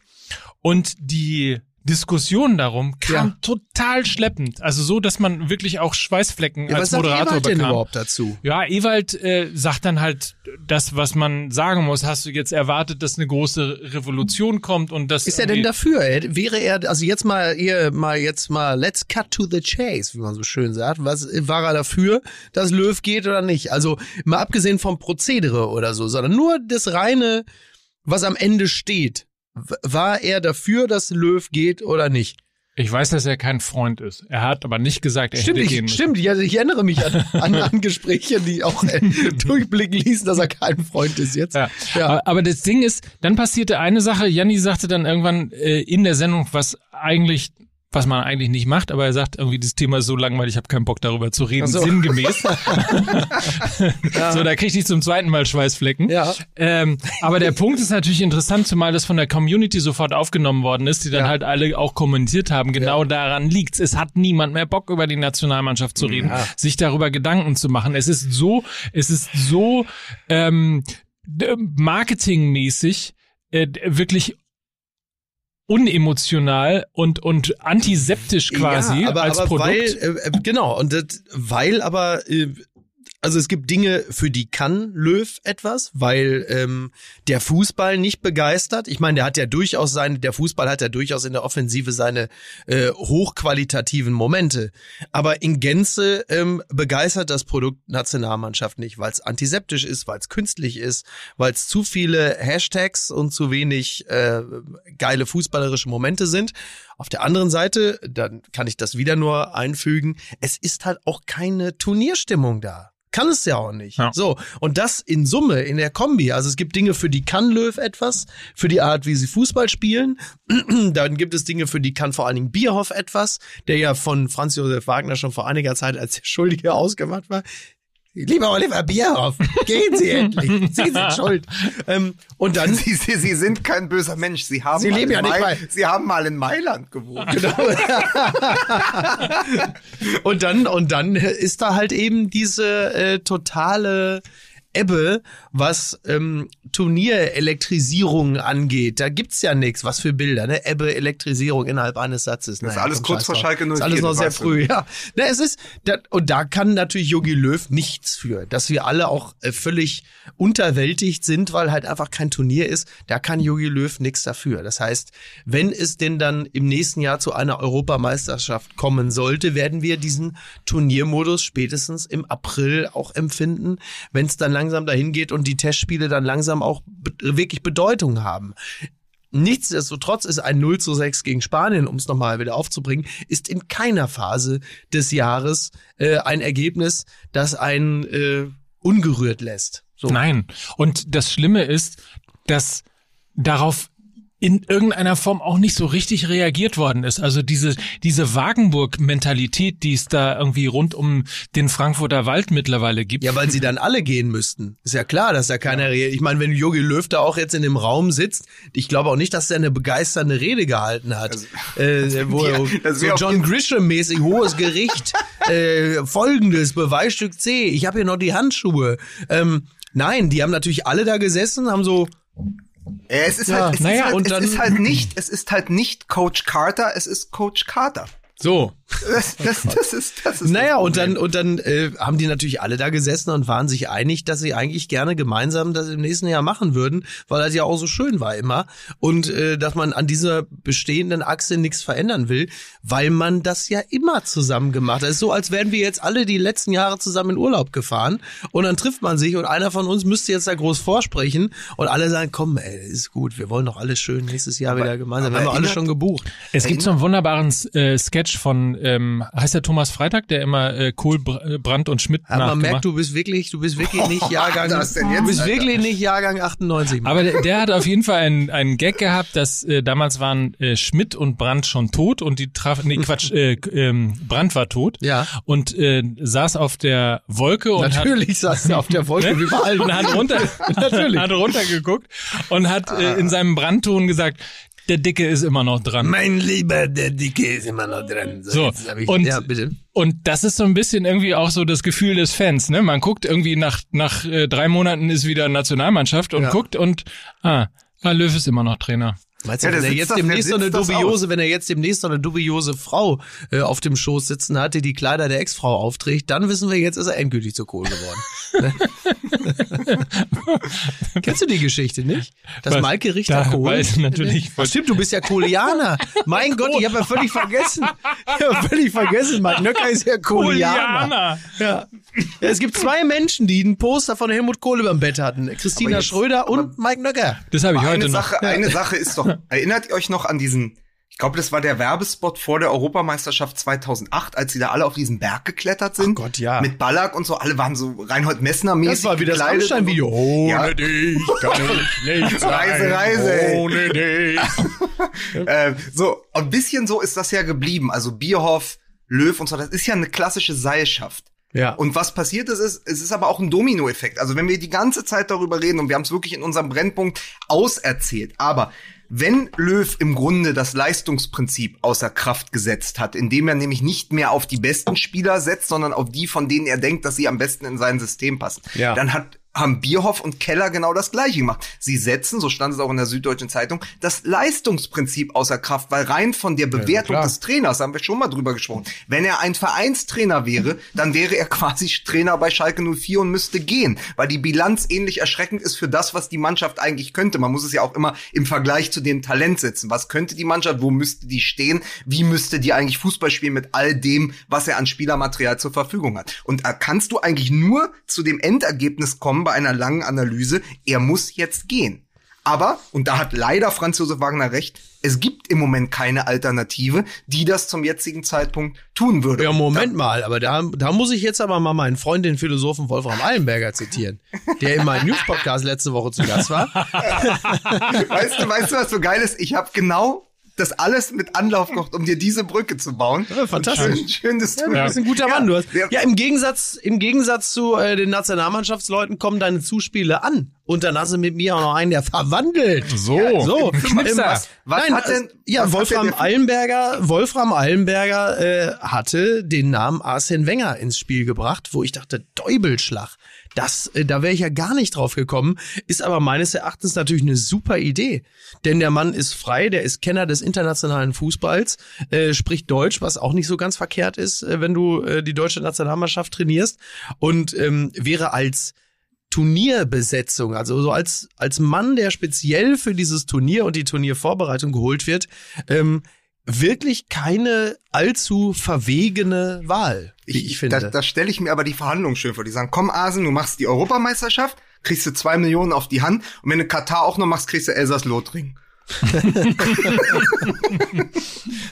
und die Diskussion darum kam Ja. total schleppend. Also so, dass man wirklich auch Schweißflecken Ja, was als sagt Moderator Ewald denn bekam. überhaupt dazu? Ja, Ewald äh, sagt dann halt das, was man sagen muss. Hast du jetzt erwartet, dass eine große Revolution kommt und das Ist er denn dafür? Wäre er, also jetzt mal, ihr, mal jetzt mal, let's cut to the chase, wie man so schön sagt. Was war er dafür, dass Löw geht oder nicht? Also mal abgesehen vom Prozedere oder so, sondern nur das reine, was am Ende steht. War er dafür, dass Löw geht oder nicht? Ich weiß, dass er kein Freund ist. Er hat aber nicht gesagt, er Stimmt, hätte ich, gehen müssen. stimmt. Ich, ich erinnere mich an, an, an Gespräche, die auch äh, durchblicken ließen, dass er kein Freund ist jetzt. Ja. Ja. Aber, aber das Ding ist, dann passierte eine Sache. Janni sagte dann irgendwann äh, in der Sendung, was eigentlich, was man eigentlich nicht macht, aber er sagt irgendwie, das Thema ist so langweilig, ich habe keinen Bock darüber zu reden, so. sinngemäß. So, da kriegte ich zum zweiten Mal Schweißflecken. Ja. Ähm, aber der Punkt ist natürlich interessant, zumal das von der Community sofort aufgenommen worden ist, die dann Ja. halt alle auch kommentiert haben. Genau daran liegt's. Es hat niemand mehr Bock, über die Nationalmannschaft zu reden, Ja. sich darüber Gedanken zu machen. Es ist so, es ist so ähm, marketingmäßig äh, wirklich unemotional und und antiseptisch quasi ja, aber, als aber Produkt. Weil, äh, äh, genau, und das, weil aber, äh, also es gibt Dinge, für die kann Löw etwas, weil ähm, der Fußball nicht begeistert. Ich meine, der hat ja durchaus seine, der Fußball hat ja durchaus in der Offensive seine äh, hochqualitativen Momente. Aber in Gänze ähm, begeistert das Produkt Nationalmannschaft nicht, weil es antiseptisch ist, weil es künstlich ist, weil es zu viele Hashtags und zu wenig äh, geile fußballerische Momente sind. Auf der anderen Seite, dann kann ich das wieder nur einfügen, es ist halt auch keine Turnierstimmung da. Kann es ja auch nicht. Ja. So, und das in Summe, in der Kombi. Also es gibt Dinge, für die kann Löw etwas, für die Art, wie sie Fußball spielen. Dann gibt es Dinge, für die kann vor allen Dingen Bierhoff etwas, der ja von Franz Josef Wagner schon vor einiger Zeit als der Schuldige ausgemacht war. Lieber Oliver Bierhoff, gehen Sie endlich. Sie sind schuld. Ähm, und dann. Sie, Sie, Sie sind kein böser Mensch. Sie haben, Sie mal leben in ja nicht mal- Sie haben mal in Mailand gewohnt. Genau. und dann und dann ist da halt eben diese äh, totale Ebbe, was ähm, Turnierelektrisierung angeht. Da gibt's ja nichts. Was für Bilder, ne? Ebbe, Elektrisierung innerhalb eines Satzes. Das ist Naja, alles kurz vor. Schalke Ist 04, alles noch sehr früh, ja. Ne, es ist, da, und da kann natürlich Jogi Löw nichts für, dass wir alle auch äh, völlig unterwältigt sind, weil halt einfach kein Turnier ist. Da kann Jogi Löw nichts dafür. Das heißt, wenn es denn dann im nächsten Jahr zu einer Europameisterschaft kommen sollte, werden wir diesen Turniermodus spätestens im April auch empfinden, wenn es dann langsam dahin geht und die Testspiele dann langsam auch be wirklich Bedeutung haben. Nichtsdestotrotz ist ein 0 zu 6 gegen Spanien, um es nochmal wieder aufzubringen, ist in keiner Phase des Jahres äh, ein Ergebnis, das einen äh, ungerührt lässt. So. Nein. Und das Schlimme ist, dass darauf in irgendeiner Form auch nicht so richtig reagiert worden ist. Also diese, diese Wagenburg-Mentalität, die es da irgendwie rund um den Frankfurter Wald mittlerweile gibt. Ja, weil sie dann alle gehen müssten. Ist ja klar, dass da keiner reagiert. Ich meine, wenn Jogi Löw da auch jetzt in dem Raum sitzt, ich glaube auch nicht, dass er eine begeisternde Rede gehalten hat. äh, wo, Ja, so John Grisham-mäßig, hohes Gericht, äh, folgendes, Beweisstück C, ich habe hier noch die Handschuhe. Ähm, nein, die haben natürlich alle da gesessen, haben so, Ja, es ist Ja, halt, es, naja, ist, halt, es dann- ist halt nicht, es ist halt nicht Coach Carter, es ist Coach Carter. so, Das, das, das ist, das ist Naja, das und dann, und dann äh, haben die natürlich alle da gesessen und waren sich einig, dass sie eigentlich gerne gemeinsam das im nächsten Jahr machen würden, weil das ja auch so schön war immer. Und äh, dass man an dieser bestehenden Achse nichts verändern will, weil man das ja immer zusammen gemacht hat. Es ist so, als wären wir jetzt alle die letzten Jahre zusammen in Urlaub gefahren und dann trifft man sich und einer von uns müsste jetzt da groß vorsprechen und alle sagen, komm, ey, ist gut, wir wollen doch alles schön nächstes Jahr wieder gemeinsam. Wir aber haben doch alles erinnert- schon gebucht. Es gibt so einen wunderbaren äh, Sketch von, ähm, heißt der Thomas Freitag, der immer äh, Kohl, Br- Brandt und Schmidt Aber man merkt, du bist wirklich, du bist wirklich nicht Jahrgang, Was denn jetzt, du bist Alter? wirklich nicht Jahrgang 98. Aber der, der hat auf jeden Fall einen, einen Gag gehabt, dass äh, damals waren äh, Schmidt und Brandt schon tot und die trafen, nee Quatsch, äh, ähm, Brandt war tot Ja. und äh, saß auf der Wolke und hat Natürlich saß er auf der Wolke wie bei allen. und hat runter, Natürlich. hat runtergeguckt und hat äh, in seinem Brandton gesagt, der Dicke ist immer noch dran. Mein Lieber, der Dicke ist immer noch dran. So, hab ich, und, ja, und das ist so ein bisschen irgendwie auch so das Gefühl des Fans, ne? Man guckt irgendwie nach, nach äh, drei Monaten ist wieder Nationalmannschaft und Ja. guckt und, ah, ah, Löw ist immer noch Trainer. Meinst du, Ja, wenn er jetzt das- demnächst so eine dubiose, wenn er jetzt demnächst so eine dubiose Frau äh, auf dem Schoß sitzen hat, die die Kleider der Ex-Frau aufträgt, dann wissen wir, jetzt ist er endgültig zu Kohl geworden. Kennst du die Geschichte nicht? Das Was? Maike Richter Da Kohl? weiß natürlich- Ach, stimmt, du bist ja Kohlianer. Mein Gott, ich habe ja völlig vergessen. Ich habe völlig vergessen. Mike Nöcker ist ja Kohlianer. Ja. ja. Es gibt zwei Menschen, die ein Poster von Helmut Kohl über dem Bett hatten. Christina jetzt- Schröder und Mike Nöcker. Das habe ich Aber heute eine noch. Sache, eine Sache ist doch, erinnert ihr euch noch an diesen, ich glaube, das war der Werbespot vor der Europameisterschaft 2008, als sie da alle auf diesen Berg geklettert sind. Ach Gott, ja. Mit Ballack und so, alle waren so Reinhold Messner mäßig Das war wie das Rammstein-Video. so. Ohne Ja. dich kann ich nicht sein. Reise, Reise. Ohne dich. Äh, so, ein bisschen so ist das ja geblieben. Also Bierhoff, Löw und so, das ist ja eine klassische Seilschaft. Ja. Und was passiert ist, ist, es ist aber auch ein Dominoeffekt. Also wenn wir die ganze Zeit darüber reden und wir haben es wirklich in unserem Brennpunkt auserzählt, aber wenn Löw im Grunde das Leistungsprinzip außer Kraft gesetzt hat, indem er nämlich nicht mehr auf die besten Spieler setzt, sondern auf die, von denen er denkt, dass sie am besten in sein System passen, Ja. dann hat haben Bierhoff und Keller genau das gleiche gemacht. Sie setzen, so stand es auch in der Süddeutschen Zeitung, das Leistungsprinzip außer Kraft, weil rein von der Bewertung klar. des Trainers, haben wir schon mal drüber gesprochen, wenn er ein Vereinstrainer wäre, dann wäre er quasi Trainer bei Schalke 04 und müsste gehen, weil die Bilanz ähnlich erschreckend ist für das, was die Mannschaft eigentlich könnte. Man muss es ja auch immer im Vergleich zu dem Talent setzen. Was könnte die Mannschaft, wo müsste die stehen, wie müsste die eigentlich Fußball spielen mit all dem, was er an Spielermaterial zur Verfügung hat. Und da kannst du eigentlich nur zu dem Endergebnis kommen bei einer langen Analyse, er muss jetzt gehen. Aber, und da hat leider Franz Josef Wagner recht, es gibt im Moment keine Alternative, die das zum jetzigen Zeitpunkt tun würde. Ja, Moment mal, aber da, da muss ich jetzt aber mal meinen Freund, den Philosophen Wolfram Eilenberger zitieren, der in meinem News-Podcast letzte Woche zu Gast war. weißt du, weißt du, was so geil ist? Ich habe genau das alles mit Anlauf kocht, um dir diese Brücke zu bauen. Ja, fantastisch. Schön, schön dass du Du bist ein guter Ja, Mann. Du hast, ja, im Gegensatz, im Gegensatz zu äh, den Nationalmannschaftsleuten kommen deine Zuspiele an. Und dann hast du mit mir auch noch einen, der verwandelt. So. So, Knipser. ähm, Was Nein, hat denn- also, ja, was Wolfram Eilenberger, Wolfram Eilenberger äh, hatte den Namen Arsene Wenger ins Spiel gebracht, wo ich dachte, Däubelschlag. Das, äh, da wäre ich ja gar nicht drauf gekommen, ist aber meines Erachtens natürlich eine super Idee. Denn der Mann ist frei, der ist Kenner des internationalen Fußballs, äh, spricht Deutsch, was auch nicht so ganz verkehrt ist, äh, wenn du äh, die deutsche Nationalmannschaft trainierst und ähm, wäre als Turnierbesetzung, also so als, als Mann, der speziell für dieses Turnier und die Turniervorbereitung geholt wird, ähm, wirklich keine allzu verwegene Wahl, wie ich, finde. Da, da stelle ich mir aber die Verhandlungen schön vor. Die sagen, komm Asen, du machst die Europameisterschaft, kriegst du zwei Millionen auf die Hand und wenn du Katar auch noch machst, kriegst du Elsass-Lothringen.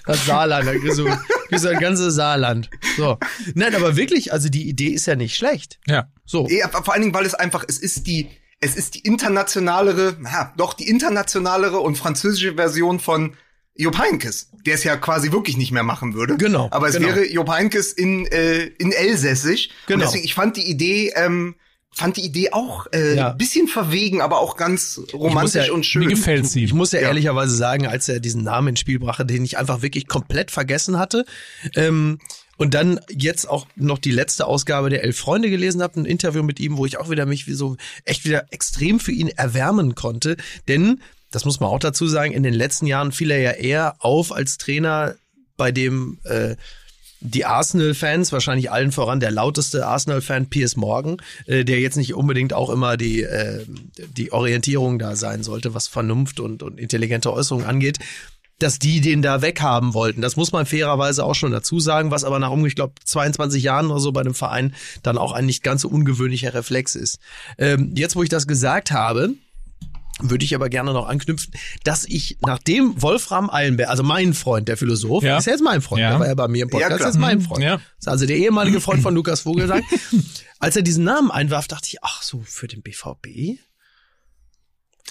Das Saarland, kriegst du ein ganzes Saarland. So. Nein, aber wirklich, also die Idee ist ja nicht schlecht. Ja. So. Ja, vor allen Dingen, weil es einfach, es ist die, es ist die internationalere, ja, doch die internationalere und französische Version von Jupp Heynckes, der es ja quasi wirklich nicht mehr machen würde. Genau, Aber es genau. wäre Jupp Heynckes in, äh, in Elsässisch. Genau. Und deswegen, ich fand die Idee, ähm, fand die Idee auch äh, Ja. bisschen verwegen, aber auch ganz romantisch ja- und schön. Mir gefällt sie. Ich muss ja, Ja. ehrlicherweise sagen, als er diesen Namen ins Spiel brachte, den ich einfach wirklich komplett vergessen hatte, ähm, und dann jetzt auch noch die letzte Ausgabe der Elf Freunde gelesen habe, ein Interview mit ihm, wo ich auch wieder mich wie so echt wieder extrem für ihn erwärmen konnte. Denn, das muss man auch dazu sagen, in den letzten Jahren fiel er ja eher auf als Trainer, bei dem äh, die Arsenal-Fans, wahrscheinlich allen voran der lauteste Arsenal-Fan Piers Morgan, äh, der jetzt nicht unbedingt auch immer die, äh, die Orientierung da sein sollte, was Vernunft und, und intelligente Äußerungen angeht, dass die den da weghaben wollten. Das muss man fairerweise auch schon dazu sagen, was aber nach, um, ich glaube, 22 Jahren oder so bei einem Verein dann auch ein nicht ganz so ungewöhnlicher Reflex ist. Ähm, jetzt, wo ich das gesagt habe, würde ich aber gerne noch anknüpfen, dass ich nachdem Wolfram Eilenberg, also mein Freund, der Philosoph, Ja. ist ja jetzt mein Freund, Ja. der war ja bei mir im Podcast, Ja, ist mein Mhm. Freund. Ja. Ist also der ehemalige Freund von Lukas Vogelsang. Als er diesen Namen einwarf, dachte ich, ach so, für den BVB?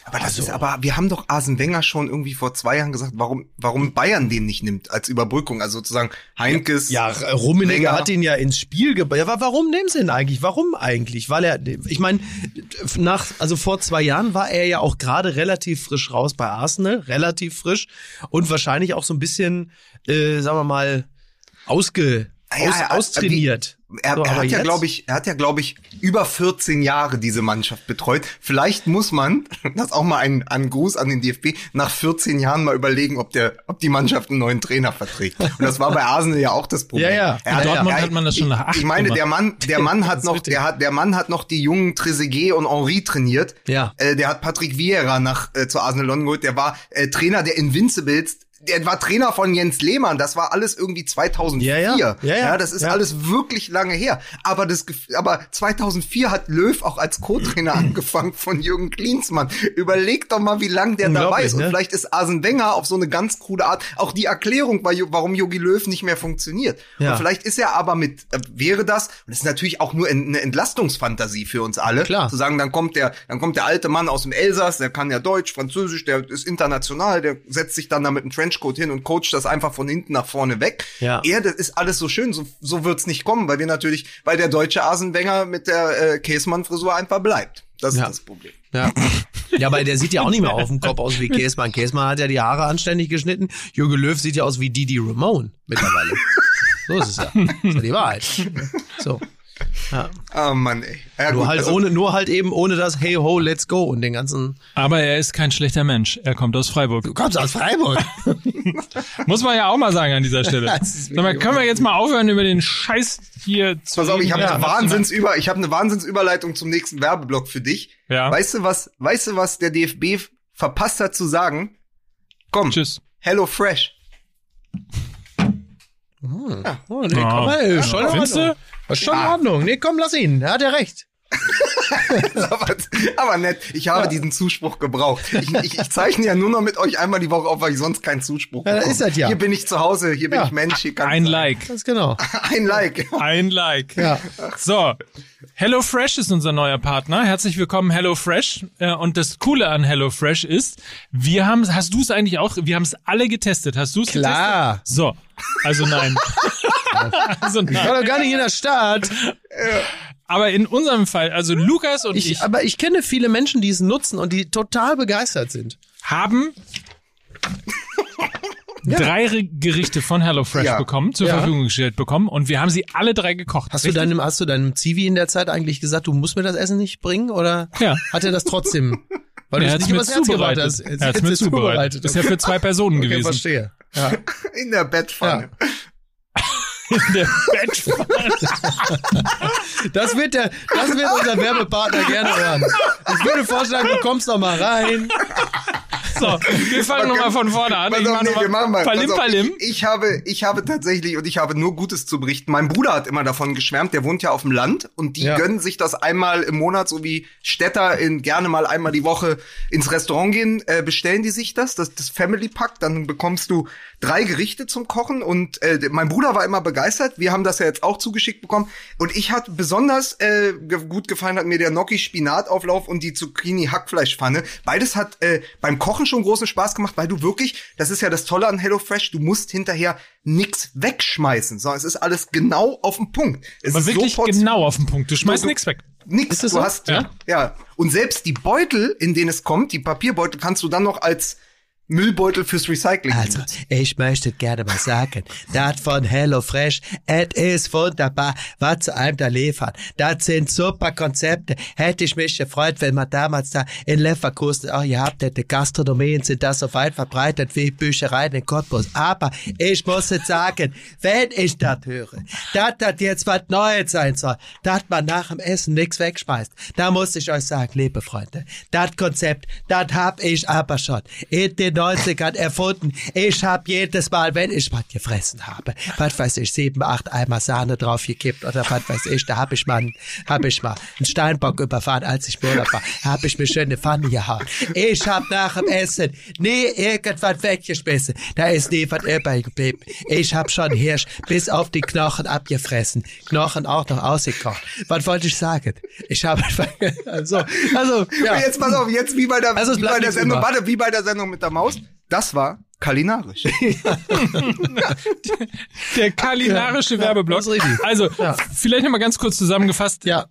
Aber das Also- ist aber, wir haben doch Arsene Wenger schon irgendwie vor zwei Jahren gesagt, warum, warum Bayern den nicht nimmt als Überbrückung, also sozusagen Heinkes. Ja, Rummenigge Wenger. hat ihn ja ins Spiel gebracht. Ja, wa- warum nehmen sie ihn eigentlich? Warum eigentlich? Weil er, ich meine, nach, also vor zwei Jahren war er ja auch gerade relativ frisch raus bei Arsenal, relativ frisch und wahrscheinlich auch so ein bisschen, äh, sagen wir mal, ausge, Ah ja, aus, ja, austrainiert. Er, So, er hat ja, glaube ich, er hat ja, glaube ich, über 14 Jahre diese Mannschaft betreut. Vielleicht muss man, das ist auch mal ein, ein Gruß an den DFB, nach 14 Jahren mal überlegen, ob der, ob die Mannschaft einen neuen Trainer verträgt. Und das war bei Arsenal ja auch das Problem. Ja, ja. Er In hat, Dortmund er- hat man das schon nach ich, acht Ich meine, gemacht. der Mann, der Mann hat noch, der hat, der Mann hat noch die jungen Trezeguet und Henri trainiert. Ja. Äh, der hat Patrick Vieira nach äh, zu Arsenal London geholt. Der war äh, Trainer der Invincibles. Der war Trainer von Jens Lehmann. Das war alles irgendwie 2004. Ja, ja. Ja, ja. das ist Ja. alles wirklich lange her. Aber das, aber 2004 hat Löw auch als Co-Trainer angefangen von Jürgen Klinsmann. Überleg doch mal, wie lange der dabei ist. Und ne? vielleicht ist Arsene Wenger auf so eine ganz krude Art auch die Erklärung, warum Jogi Löw nicht mehr funktioniert. Ja. Und vielleicht ist er aber mit, äh, wäre das, und das ist natürlich auch nur eine Entlastungsfantasie für uns alle, Klar. zu sagen, dann kommt der, dann kommt der alte Mann aus dem Elsass, der kann ja Deutsch, Französisch, der ist international, der setzt sich dann da mit einem Trenchcoat hin und coacht das einfach von hinten nach vorne weg. Ja. Er, das ist alles so schön, so, so wird's nicht kommen, weil wir natürlich, weil der deutsche Asenwenger mit der äh, Käsmann-Frisur einfach bleibt. Das Ja. ist das Problem. Ja. ja, aber der sieht ja auch nicht mehr auf dem Kopf aus wie Käsmann. Käsmann hat ja die Haare anständig geschnitten. Jürgen Löw sieht ja aus wie Didi Ramone mittlerweile. So ist es ja. Das ist ja die Wahrheit. So. Ja. Ah Mann, ey. Ja, Nur gut, halt also- ohne, nur halt eben ohne das Hey ho, let's go und den ganzen. Aber er ist kein schlechter Mensch. Er kommt aus Freiburg. Du kommst aus Freiburg. Muss man ja auch mal sagen an dieser Stelle. Sag mal, können wir jetzt mal aufhören, über den Scheiß hier zu Pass auf, ich habe reden? eine Wahnsinnsüber, ich habe eine Wahnsinnsüberleitung zum nächsten Werbeblock für dich. Ja. Weißt du was? Weißt du was der DFB verpasst hat zu sagen? Komm. Tschüss. Hello Fresh. Oh, nee, komm, ey, schon in Findest Ordnung. Du? Ist schon in Ordnung. Nee, komm, lass ihn. Er hat ja recht. aber, aber nett. Ich habe diesen Zuspruch gebraucht. Ich, ich, ich zeichne ja nur noch mit euch einmal die Woche auf, weil ich sonst keinen Zuspruch Ja, da bekomme. ist das ja. Hier bin ich zu Hause, hier bin Ja. ich Mensch. Hier kann Ein ich- Like. Ganz genau. Ein Like. Ein Like. Ja. So. HelloFresh ist unser neuer Partner. Herzlich willkommen, HelloFresh. Äh, Und das Coole an HelloFresh ist, wir haben, hast du es eigentlich auch, wir haben es alle getestet. Hast du es getestet? Klar. So, also nein. also Ich war doch gar nicht in der Stadt. Aber in unserem Fall, also Lukas und ich, Ich, aber ich kenne viele Menschen, die es nutzen und die total begeistert sind. haben drei Re- Gerichte von HelloFresh Ja. bekommen, zur Ja. Verfügung gestellt bekommen und wir haben sie alle drei gekocht. Hast du deinem, hast du deinem Zivi in der Zeit eigentlich gesagt, du musst mir das Essen nicht bringen? Oder Ja. hat er das trotzdem? Weil Er du hat es nicht mir übers Herz gebracht zubereitet. hast. Er hat es mir Jetzt zubereitet. Ist ja für zwei Personen Okay, gewesen. verstehe. Ja. In der Bettpfanne. In der Bettpfanne. Das wird der, das wird unser Werbepartner gerne hören. Ich würde vorschlagen, du kommst noch mal rein. So, wir fangen nochmal von vorne an. Pass Ich auf, mach nee, wir machen mal. Palim, auf, Palim. Ich, ich habe, ich habe tatsächlich und ich habe nur Gutes zu berichten. Mein Bruder hat immer davon geschwärmt. Der wohnt ja auf dem Land und die Ja. gönnen sich das einmal im Monat, so wie Städter in gerne mal einmal die Woche ins Restaurant gehen, äh, bestellen die sich das, das, das Family Pack. Dann bekommst du drei Gerichte zum Kochen und äh, mein Bruder war immer begeistert. Wir haben das ja jetzt auch zugeschickt bekommen und ich hatte besonders äh, gut gefallen hat mir der Gnocchi Spinatauflauf und die Zucchini Hackfleischpfanne. Beides hat äh, beim Kochen schon großen Spaß gemacht, weil du wirklich, das ist ja das Tolle an HelloFresh, du musst hinterher nix wegschmeißen, sondern es ist alles genau auf den Punkt. Es Aber ist wirklich so genau auf den Punkt. Du schmeißt Du- nichts weg. Nix, du so? hast, Ja. ja. Und selbst die Beutel, in denen es kommt, die Papierbeutel, kannst du dann noch als Müllbeutel fürs Recycling Also, ich möchte gerne mal sagen, das von HelloFresh, es ist wunderbar, was zu einem da liefern. Das sind super Konzepte. Hätte ich mich gefreut, wenn man damals da in Leverkusen auch gehabt hätte. Gastronomien sind da so weit verbreitet wie Büchereien in Cottbus. Aber ich muss jetzt sagen, wenn ich das höre, dass das jetzt was Neues sein soll, dass man nach dem Essen nichts wegschmeißt, da muss ich euch sagen, liebe Freunde, das Konzept, das hab ich aber schon in den 90ern erfunden. Ich hab jedes Mal, wenn ich was gefressen habe, was weiß ich, sieben, acht Eimer Sahne draufgekippt oder was weiß ich, da hab ich mal, hab ich mal einen Steinbock überfahren, als ich Urlaub war, hab ich mir schön eine Pfanne gehauen. Ich hab nach dem Essen nie irgendwas weggeschmissen. Da ist nie was übrig geblieben. Ich hab schon Hirsch bis auf die Knochen abgefressen. Knochen auch noch ausgekocht. Was wollte ich sagen? Ich habe, also, also, ja. Jetzt pass auf, jetzt wie bei der, Also es wie bleibt bei der Sendung, warte, wie bei der Sendung mit der Maus. Das war kulinarisch. Der kulinarische Ja, Werbeblock. das ist richtig. Also, Ja. vielleicht nochmal ganz kurz zusammengefasst. Ja.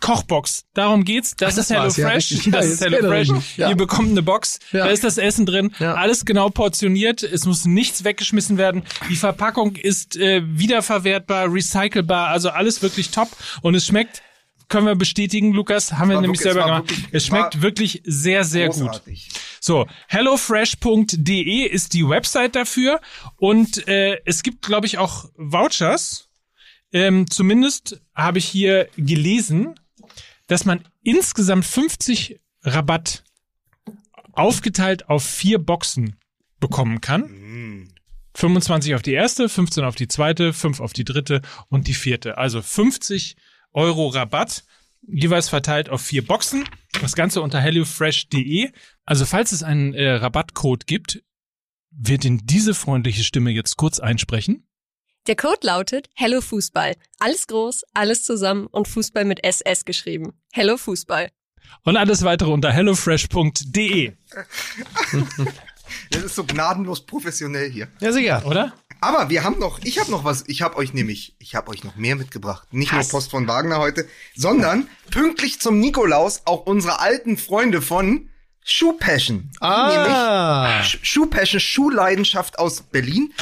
Kochbox. Darum geht's. Das, Ach, das ist HelloFresh. Ja, das ist HelloFresh. Ja. Ihr bekommt eine Box. Ja. Da ist das Essen drin. Ja. Alles genau portioniert. Es muss nichts weggeschmissen werden. Die Verpackung ist äh, wiederverwertbar, recycelbar. Also alles wirklich top. Und es schmeckt, können wir bestätigen, Lukas, haben wir war nämlich wirklich- selber gemacht. wirklich- es schmeckt wirklich sehr, sehr gut. Großartig. So, hellofresh.de ist die Website dafür und äh, es gibt, glaube ich, auch Vouchers. Ähm, zumindest habe ich hier gelesen, dass man insgesamt 50 Rabatt aufgeteilt auf vier Boxen bekommen kann. 25 auf die erste, 15 auf die zweite, 5 auf die dritte und die vierte. Also 50 Euro Rabatt, jeweils verteilt auf vier Boxen. Das Ganze unter hellofresh.de. Also falls es einen äh, Rabattcode gibt, wird in diese freundliche Stimme jetzt kurz einsprechen. Der Code lautet Hello Fußball. Alles groß, alles zusammen und Fußball mit SS geschrieben. Hello Fußball. Und alles weitere unter hellofresh.de, Das ist so gnadenlos professionell hier. Ja, sicher. oder? Aber wir haben noch, ich habe noch was, ich habe euch nämlich, ich habe euch noch mehr mitgebracht. Nicht nur Post von Wagner heute, sondern pünktlich zum Nikolaus auch unsere alten Freunde von Shoe Passion. Ah. Sch- Shoe Passion, Schuhleidenschaft aus Berlin.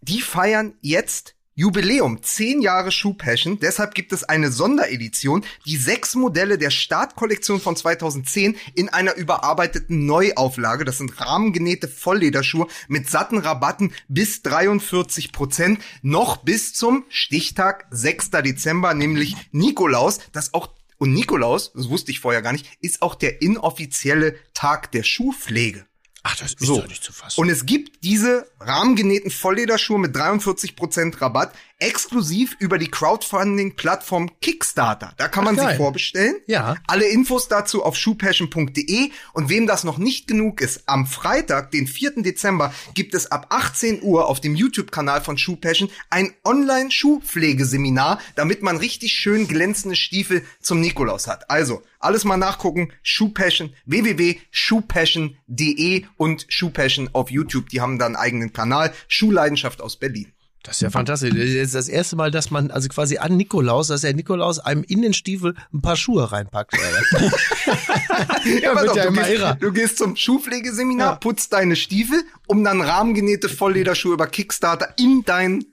Die feiern jetzt Jubiläum, zehn Jahre Shoe Passion. Deshalb gibt es eine Sonderedition, die sechs Modelle der Startkollektion von 2010 in einer überarbeiteten Neuauflage. Das sind rahmengenähte Volllederschuhe mit satten Rabatten bis 43 Prozent, noch bis zum Stichtag 6. Dezember, nämlich Nikolaus, das auch und Nikolaus, das wusste ich vorher gar nicht, ist auch der inoffizielle Tag der Schuhpflege. Ach, das ist So. doch nicht zu fassen. Und es gibt diese rahmengenähten Volllederschuhe mit 43% Rabatt exklusiv über die Crowdfunding-Plattform Kickstarter. Da kann man Ach, sich geil. vorbestellen. Ja. Alle Infos dazu auf shoepassion.de. Und wem das noch nicht genug ist, am Freitag, den 4. Dezember, gibt es ab 18 Uhr auf dem YouTube-Kanal von Shoe Passion ein Online-Schuhpflegeseminar, damit man richtig schön glänzende Stiefel zum Nikolaus hat. Also, alles mal nachgucken. Shoe Passion, www.shoepassion.de und Shoe Passion auf YouTube. Die haben da einen eigenen Kanal. Schuhleidenschaft aus Berlin. Das ist ja fantastisch. Das ist das erste Mal, dass man also quasi an Nikolaus, dass der Nikolaus einem in den Stiefel ein paar Schuhe reinpackt. Ja, wird auf, ja du, immer gehst, irrer. du gehst zum Schuhpflegeseminar, Ja. putzt deine Stiefel, um dann rahmengenähte Volllederschuhe über Kickstarter in dein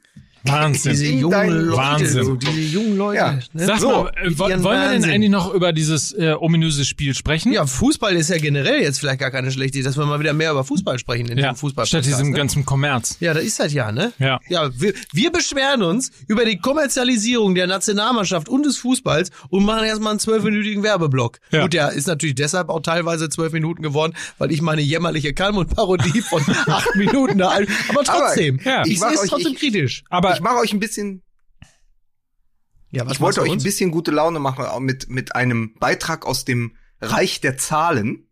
Wahnsinn. diese jungen Leute, Wahnsin. so, diese jungen Leute. Ja. Ne? Sag So, mal, äh, wollen wir denn Wahnsinn. eigentlich noch über dieses äh, ominöse Spiel sprechen? Ja, Fußball ist ja generell jetzt vielleicht gar keine schlechte Idee, dass wir mal wieder mehr über Fußball sprechen in ja diesem Fußball. statt diesem ne? ganzen Kommerz. Ja, das ist das ja, ne? Ja. Ja, wir, wir beschweren uns über die Kommerzialisierung der Nationalmannschaft und des Fußballs und machen erstmal einen zwölfminütigen Werbeblock. Ja. Gut, der ist natürlich deshalb auch teilweise zwölf Minuten geworden, weil ich meine jämmerliche Kalmund-Parodie von acht Minuten da ein. Aber trotzdem, Aber, ja. ich ich es euch- trotzdem ich- kritisch. Aber ich mache euch ein bisschen, Ja, was ich wollte euch ein bisschen gute Laune machen auch mit, mit einem Beitrag aus dem Reich der Zahlen.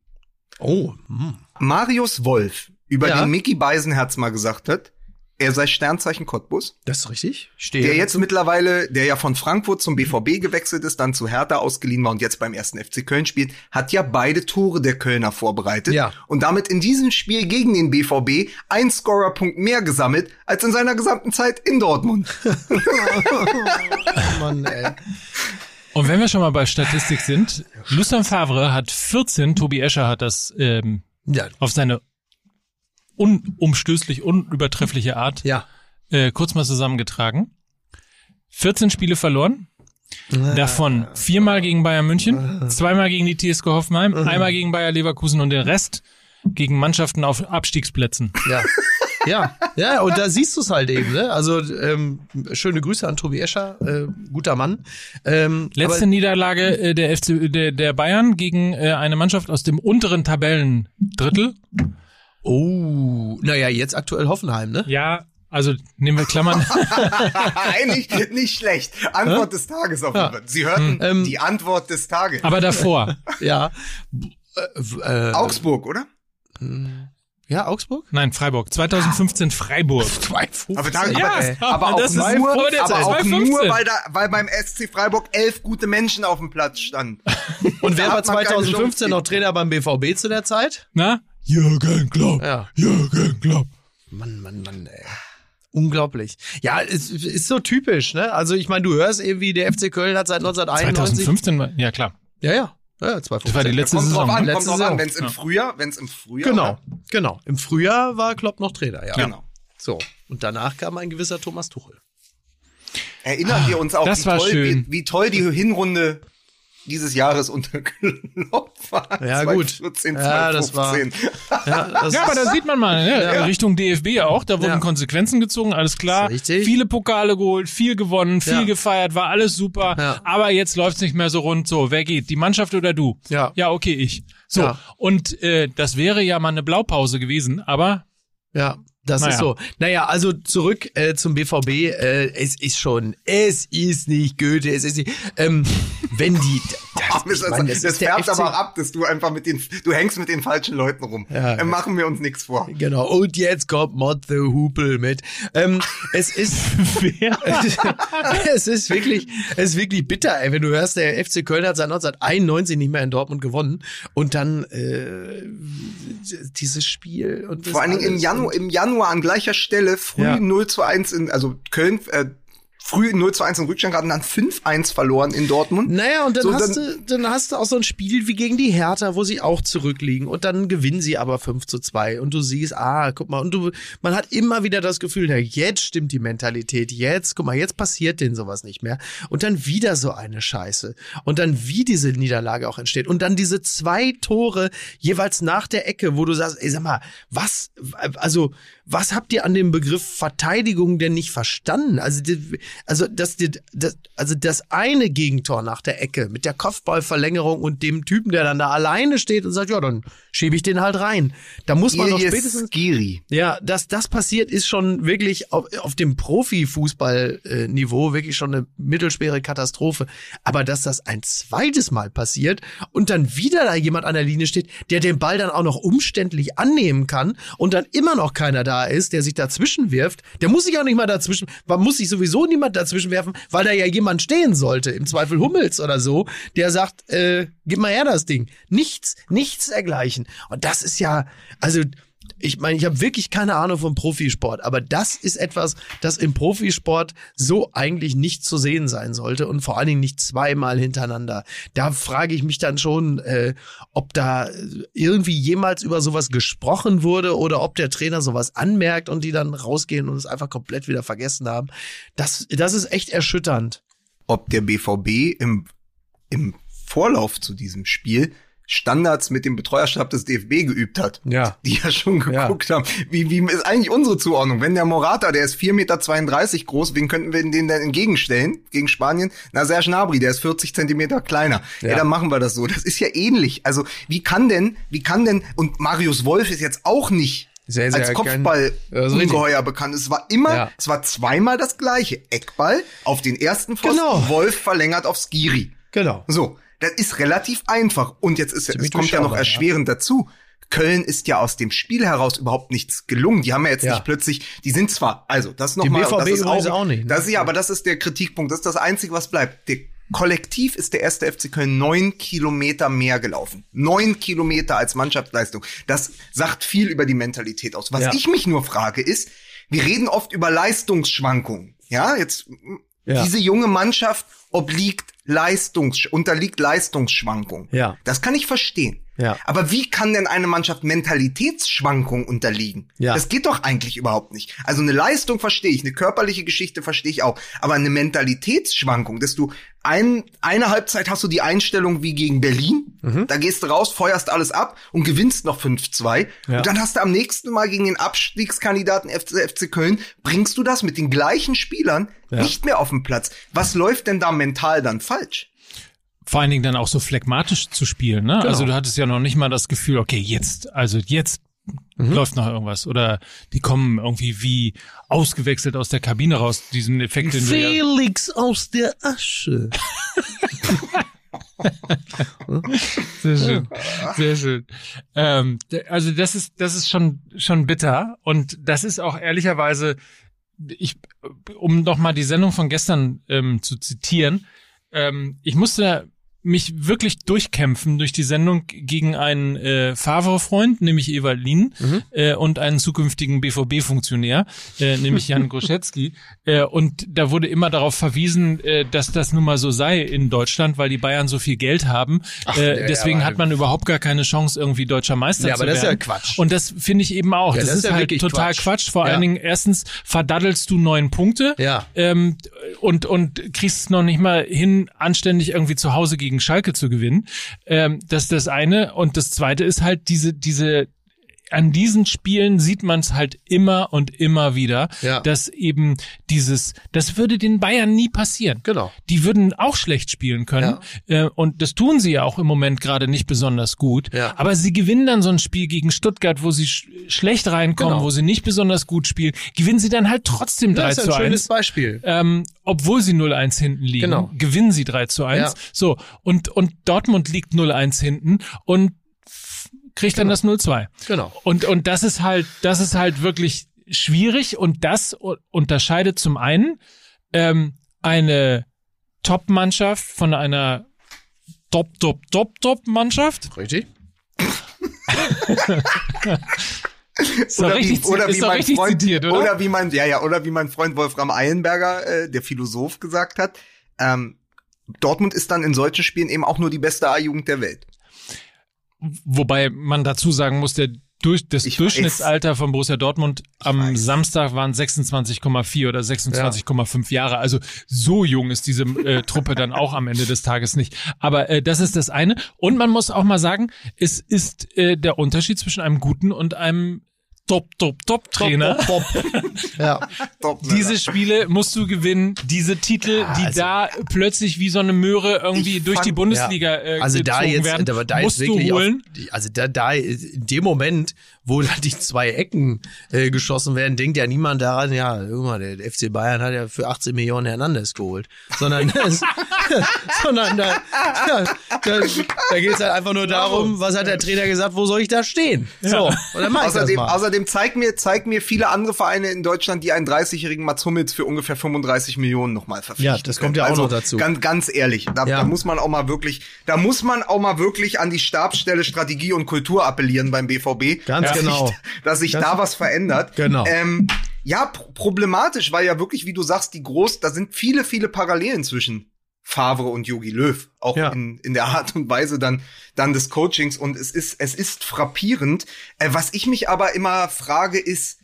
Oh, hm. Marius Wolf, über Ja. den Mickey Beisenherz mal gesagt hat, er sei Sternzeichen Cottbus. das ist richtig. Ich stehe. Der jetzt mittlerweile, der ja von Frankfurt zum BVB gewechselt ist, dann zu Hertha ausgeliehen war und jetzt beim ersten FC Köln spielt, hat ja beide Tore der Kölner vorbereitet. Ja. Und damit in diesem Spiel gegen den BVB ein Scorerpunkt mehr gesammelt als in seiner gesamten Zeit in Dortmund. Mann, ey. Und wenn wir schon mal bei Statistik sind, Lucien Favre hat 14, Tobi Escher hat das ähm, Ja, auf seine unumstößlich, unübertreffliche Art ja. äh, kurz mal zusammengetragen. 14 Spiele verloren, davon viermal gegen Bayern München, zweimal gegen die TSG Hoffenheim, einmal gegen Bayer Leverkusen und den Rest gegen Mannschaften auf Abstiegsplätzen. Ja. Ja, ja, und da siehst du es halt eben, ne? Also ähm, schöne Grüße an Tobi Escher, äh, guter Mann. Ähm, Letzte Niederlage äh, der FC der, der Bayern gegen äh, eine Mannschaft aus dem unteren Tabellendrittel. Oh, naja, jetzt aktuell Hoffenheim, ne? Ja, also nehmen wir Klammern. Eigentlich nicht schlecht. Antwort des Tages auf jeden Fall. Sie hörten Ähm, die Antwort des Tages. Aber davor. Ja. Äh, äh, Augsburg, oder? ja, Augsburg? Nein, Freiburg. 2015 Freiburg. 2,15. Aber, da, Ja, aber, aber auch das ist nur, aber auch 2015. nur weil, da, weil beim SC Freiburg elf gute Menschen auf dem Platz standen. Und wer Da war hat man keine 2015 Chance. noch Trainer beim BVB zu der Zeit? Na? Jürgen Klopp. Ja. Jürgen Klopp. Mann, Mann, Mann, ey. Unglaublich. Ja, es ist so typisch, ne? Also ich meine, du hörst irgendwie, der FC Köln hat seit 1991. 2015 war, ja klar. Ja, ja. Ja, 2015. Das war die letzte Kommt drauf Saison. an, ne? kommt Letzte drauf an. Wenn es im Ja. Frühjahr, wenn es im Frühjahr. Genau, war. genau. Im Frühjahr war Klopp noch Trainer, ja. Genau. So. Und danach kam ein gewisser Thomas Tuchel. Erinnern wir uns auch, Das wie, war toll, schön. Wie, wie toll die Hinrunde dieses Jahres unter Klopp war. Ja, gut. 2014, Ja, das war- 2015. Ja, das Ja, aber da sieht man mal, ne? Ja. Richtung DFB auch, da wurden Ja. Konsequenzen gezogen, alles klar. Richtig. Viele Pokale geholt, viel gewonnen, viel Ja. gefeiert, war alles super. Ja. Aber jetzt läuft's nicht mehr so rund. So, wer geht? Die Mannschaft oder du? Ja. Ja, okay, ich. So, Ja. und äh, das wäre ja mal eine Blaupause gewesen, aber Ja, das Naja. ist so. Naja, also zurück äh, zum BVB. Äh, es ist schon, es ist nicht Goethe, es ist nicht, ähm, wenn die, Das, das, meine, das, ist der färbt aber auch ab, dass du einfach mit den, du hängst mit den falschen Leuten rum. Ja. Äh, Machen wir uns nichts vor. Genau, und jetzt kommt Mod the Hupel mit. Ähm, es ist, es ist wirklich, es ist wirklich bitter, ey, wenn du hörst, der FC Köln hat seit 1991 nicht mehr in Dortmund gewonnen und dann äh, dieses Spiel und das Vor allen Dingen im Januar, im Januar an gleicher Stelle früh Ja. 0 zu 1 in, also Köln, äh, früh 0 zu 1 in Rückstand gehabt und dann 5-1 verloren in Dortmund. Naja, und dann, So, hast dann- du, dann hast du auch so ein Spiel wie gegen die Hertha, wo sie auch zurückliegen und dann gewinnen sie aber 5 zu 2 und du siehst, ah, guck mal, und du, man hat immer wieder das Gefühl, ja, jetzt stimmt die Mentalität, jetzt, guck mal, jetzt passiert denen sowas nicht mehr und dann wieder so eine Scheiße und dann wie diese Niederlage auch entsteht und dann diese zwei Tore jeweils nach der Ecke, wo du sagst, ey, sag mal, was, also, was habt ihr an dem Begriff Verteidigung denn nicht verstanden? Also, also das, das, also das eine Gegentor nach der Ecke mit der Kopfballverlängerung und dem Typen, der dann da alleine steht und sagt, ja, dann schiebe ich den halt rein. Da muss man doch spätestens. Giri. Ja, dass das passiert, ist schon wirklich auf, auf dem Profifußballniveau wirklich schon eine mittelschwere Katastrophe. Aber dass das ein zweites Mal passiert und dann wieder da jemand an der Linie steht, der den Ball dann auch noch umständlich annehmen kann und dann immer noch keiner da ist, der sich dazwischen wirft, der muss sich auch nicht mal dazwischen, man muss sich sowieso niemand dazwischen werfen, weil da ja jemand stehen sollte, im Zweifel Hummels oder so, der sagt, äh, gib mal her das Ding. Nichts, nichts dergleichen. Und das ist ja, also ich meine, ich habe wirklich keine Ahnung vom Profisport, aber das ist etwas, das im Profisport so eigentlich nicht zu sehen sein sollte und vor allen Dingen nicht zweimal hintereinander. Da frage ich mich dann schon, äh, ob da irgendwie jemals über sowas gesprochen wurde oder ob der Trainer sowas anmerkt und die dann rausgehen und es einfach komplett wieder vergessen haben. Das, das ist echt erschütternd. Ob der BVB im, im Vorlauf zu diesem Spiel Standards mit dem Betreuerstab des DFB geübt hat. Ja. Die ja schon geguckt ja. haben. Wie, wie ist eigentlich unsere Zuordnung? Wenn der Morata, der ist 4,32 Meter groß, wen könnten wir den denn entgegenstellen gegen Spanien? Na, Serge Gnabry, der ist 40 Zentimeter kleiner. Ja. ja, dann machen wir das so. Das ist ja ähnlich. Also, wie kann denn, wie kann denn, und Marius Wolf ist jetzt auch nicht sehr, sehr als Kopfball-Ungeheuer bekannt. Es war immer, ja. es war zweimal das gleiche. Eckball auf den ersten Pfosten, genau. Wolf verlängert auf Skiri. Genau. So. Das ist relativ einfach. Und jetzt ist, es kommt ja noch erschwerend ja. dazu. Köln ist ja aus dem Spiel heraus überhaupt nichts gelungen. Die haben ja jetzt ja. nicht plötzlich, die sind zwar, also das nochmal, das ist auch, auch nicht. Ne? Das ist ja, aber das ist der Kritikpunkt. Das ist das Einzige, was bleibt. Der Kollektiv ist der erste FC Köln neun Kilometer mehr gelaufen. Neun Kilometer als Mannschaftsleistung. Das sagt viel über die Mentalität aus. Was ja. ich mich nur frage ist, wir reden oft über Leistungsschwankungen. Ja, jetzt ja. diese junge Mannschaft obliegt Leistungs unterliegt Leistungsschwankung. Ja. Das kann ich verstehen. Ja. Aber wie kann denn eine Mannschaft Mentalitätsschwankung unterliegen? Ja. Das geht doch eigentlich überhaupt nicht. Also eine Leistung verstehe ich, eine körperliche Geschichte verstehe ich auch. Aber eine Mentalitätsschwankung, dass du ein, eine Halbzeit hast du die Einstellung wie gegen Berlin. Mhm. Da gehst du raus, feuerst alles ab und gewinnst noch 5-2. Ja. Und dann hast du am nächsten Mal gegen den Abstiegskandidaten FC, FC Köln, bringst du das mit den gleichen Spielern ja. nicht mehr auf den Platz. Was läuft denn da mental dann falsch? vor allen Dingen dann auch so phlegmatisch zu spielen. Ne? Genau. Also du hattest ja noch nicht mal das Gefühl, okay, jetzt, also jetzt mhm. läuft noch irgendwas. Oder die kommen irgendwie wie ausgewechselt aus der Kabine raus, diesen Effekt. Den Felix aus der Asche. sehr schön, sehr schön. Ähm, also das ist das ist schon schon bitter und das ist auch ehrlicherweise ich um noch mal die Sendung von gestern ähm, zu zitieren. Ähm, ich musste mich wirklich durchkämpfen durch die Sendung gegen einen äh, Favre-Freund, nämlich Ewald Lien, mhm. äh, und einen zukünftigen BVB-Funktionär, äh, nämlich Jan Groschetzky. äh, und da wurde immer darauf verwiesen, äh, dass das nun mal so sei in Deutschland, weil die Bayern so viel Geld haben. Ach, äh, deswegen ja, hat man überhaupt gar keine Chance, irgendwie deutscher Meister ja, zu werden. Ja, aber das ist ja Quatsch. Und das finde ich eben auch. Ja, das, das, ist, ist halt total Quatsch. Quatsch. Vor allen Dingen, erstens verdaddelst du neun Punkte ja. ähm, und, und kriegst es noch nicht mal hin, anständig irgendwie zu Hause gegen gegen Schalke zu gewinnen. Ähm, das ist das eine. Und das zweite ist halt diese, diese, an diesen Spielen sieht man es halt immer und immer wieder, ja. dass eben dieses, das würde den Bayern nie passieren. Genau. Die würden auch schlecht spielen können ja. äh, und das tun sie ja auch im Moment gerade nicht besonders gut. Ja. Aber sie gewinnen dann so ein Spiel gegen Stuttgart, wo sie sch schlecht reinkommen, genau. wo sie nicht besonders gut spielen, gewinnen sie dann halt trotzdem 3 zu 1. Das ist ein schönes Beispiel. Ähm, obwohl sie 0-1 hinten liegen, genau. gewinnen sie 3 zu 1. So und und Dortmund liegt 0-1 hinten und kriegt genau. dann das 0-2. Genau. Und, und das ist halt, das ist halt wirklich schwierig und das unterscheidet zum einen ähm, eine Top-Mannschaft von einer Top, Top, Top, Top-Mannschaft. Richtig. Ist oder, richtig, wie, oder, wie mein Freund, zitiert, oder? oder wie mein, ja, ja, oder wie mein Freund Wolfram Eilenberger, äh, der Philosoph, gesagt hat, ähm, Dortmund ist dann in solchen Spielen eben auch nur die beste A-Jugend der Welt. Wobei man dazu sagen muss, der durch, das ich Durchschnittsalter weiß. von Borussia Dortmund am weiß. Samstag waren 26,4 oder 26,5 ja. Jahre. Also so jung ist diese äh, Truppe dann auch am Ende des Tages nicht. Aber äh, das ist das eine. Und man muss auch mal sagen, es ist äh, der Unterschied zwischen einem guten und einem Top, Top, Top Trainer. Top, top, top. ja. Top, Diese Spiele musst du gewinnen. Diese Titel, die also- da plötzlich wie so eine Möhre irgendwie durch die Bundesliga äh, Also da gezogen jetzt, werden, aber da musst jetzt wirklich du holen. Auf, also da, da in dem Moment, wo da die zwei Ecken äh, geschossen werden, denkt ja niemand daran, ja, mal, der FC Bayern hat ja für 18 Millionen Hernandez geholt, sondern das, sondern da, da, da, da geht es halt einfach nur darum, was hat der Trainer gesagt, wo soll ich da stehen? So, und dann mach ich das Außerdem, mal. außerdem zeig mir, zeig mir viele andere Vereine in Deutschland, die einen 30-jährigen Mats Hummels für ungefähr 35 Millionen nochmal verpflichten. Ja, das kommt ja auch also, noch dazu. Ganz, ganz ehrlich, da, Ja. da muss man auch mal wirklich, da muss man auch mal wirklich an die Stabsstelle Strategie und Kultur appellieren beim BVB. Ganz dass genau. Sich, dass sich Ganz- da was verändert. Genau. Ähm, ja, pr problematisch, weil ja wirklich, wie du sagst, die groß, da sind viele, viele Parallelen zwischen Favre und Yogi Löw, auch Ja. in, in der Art und Weise dann, dann des Coachings. Und es ist, es ist frappierend. Äh, was ich mich aber immer frage, ist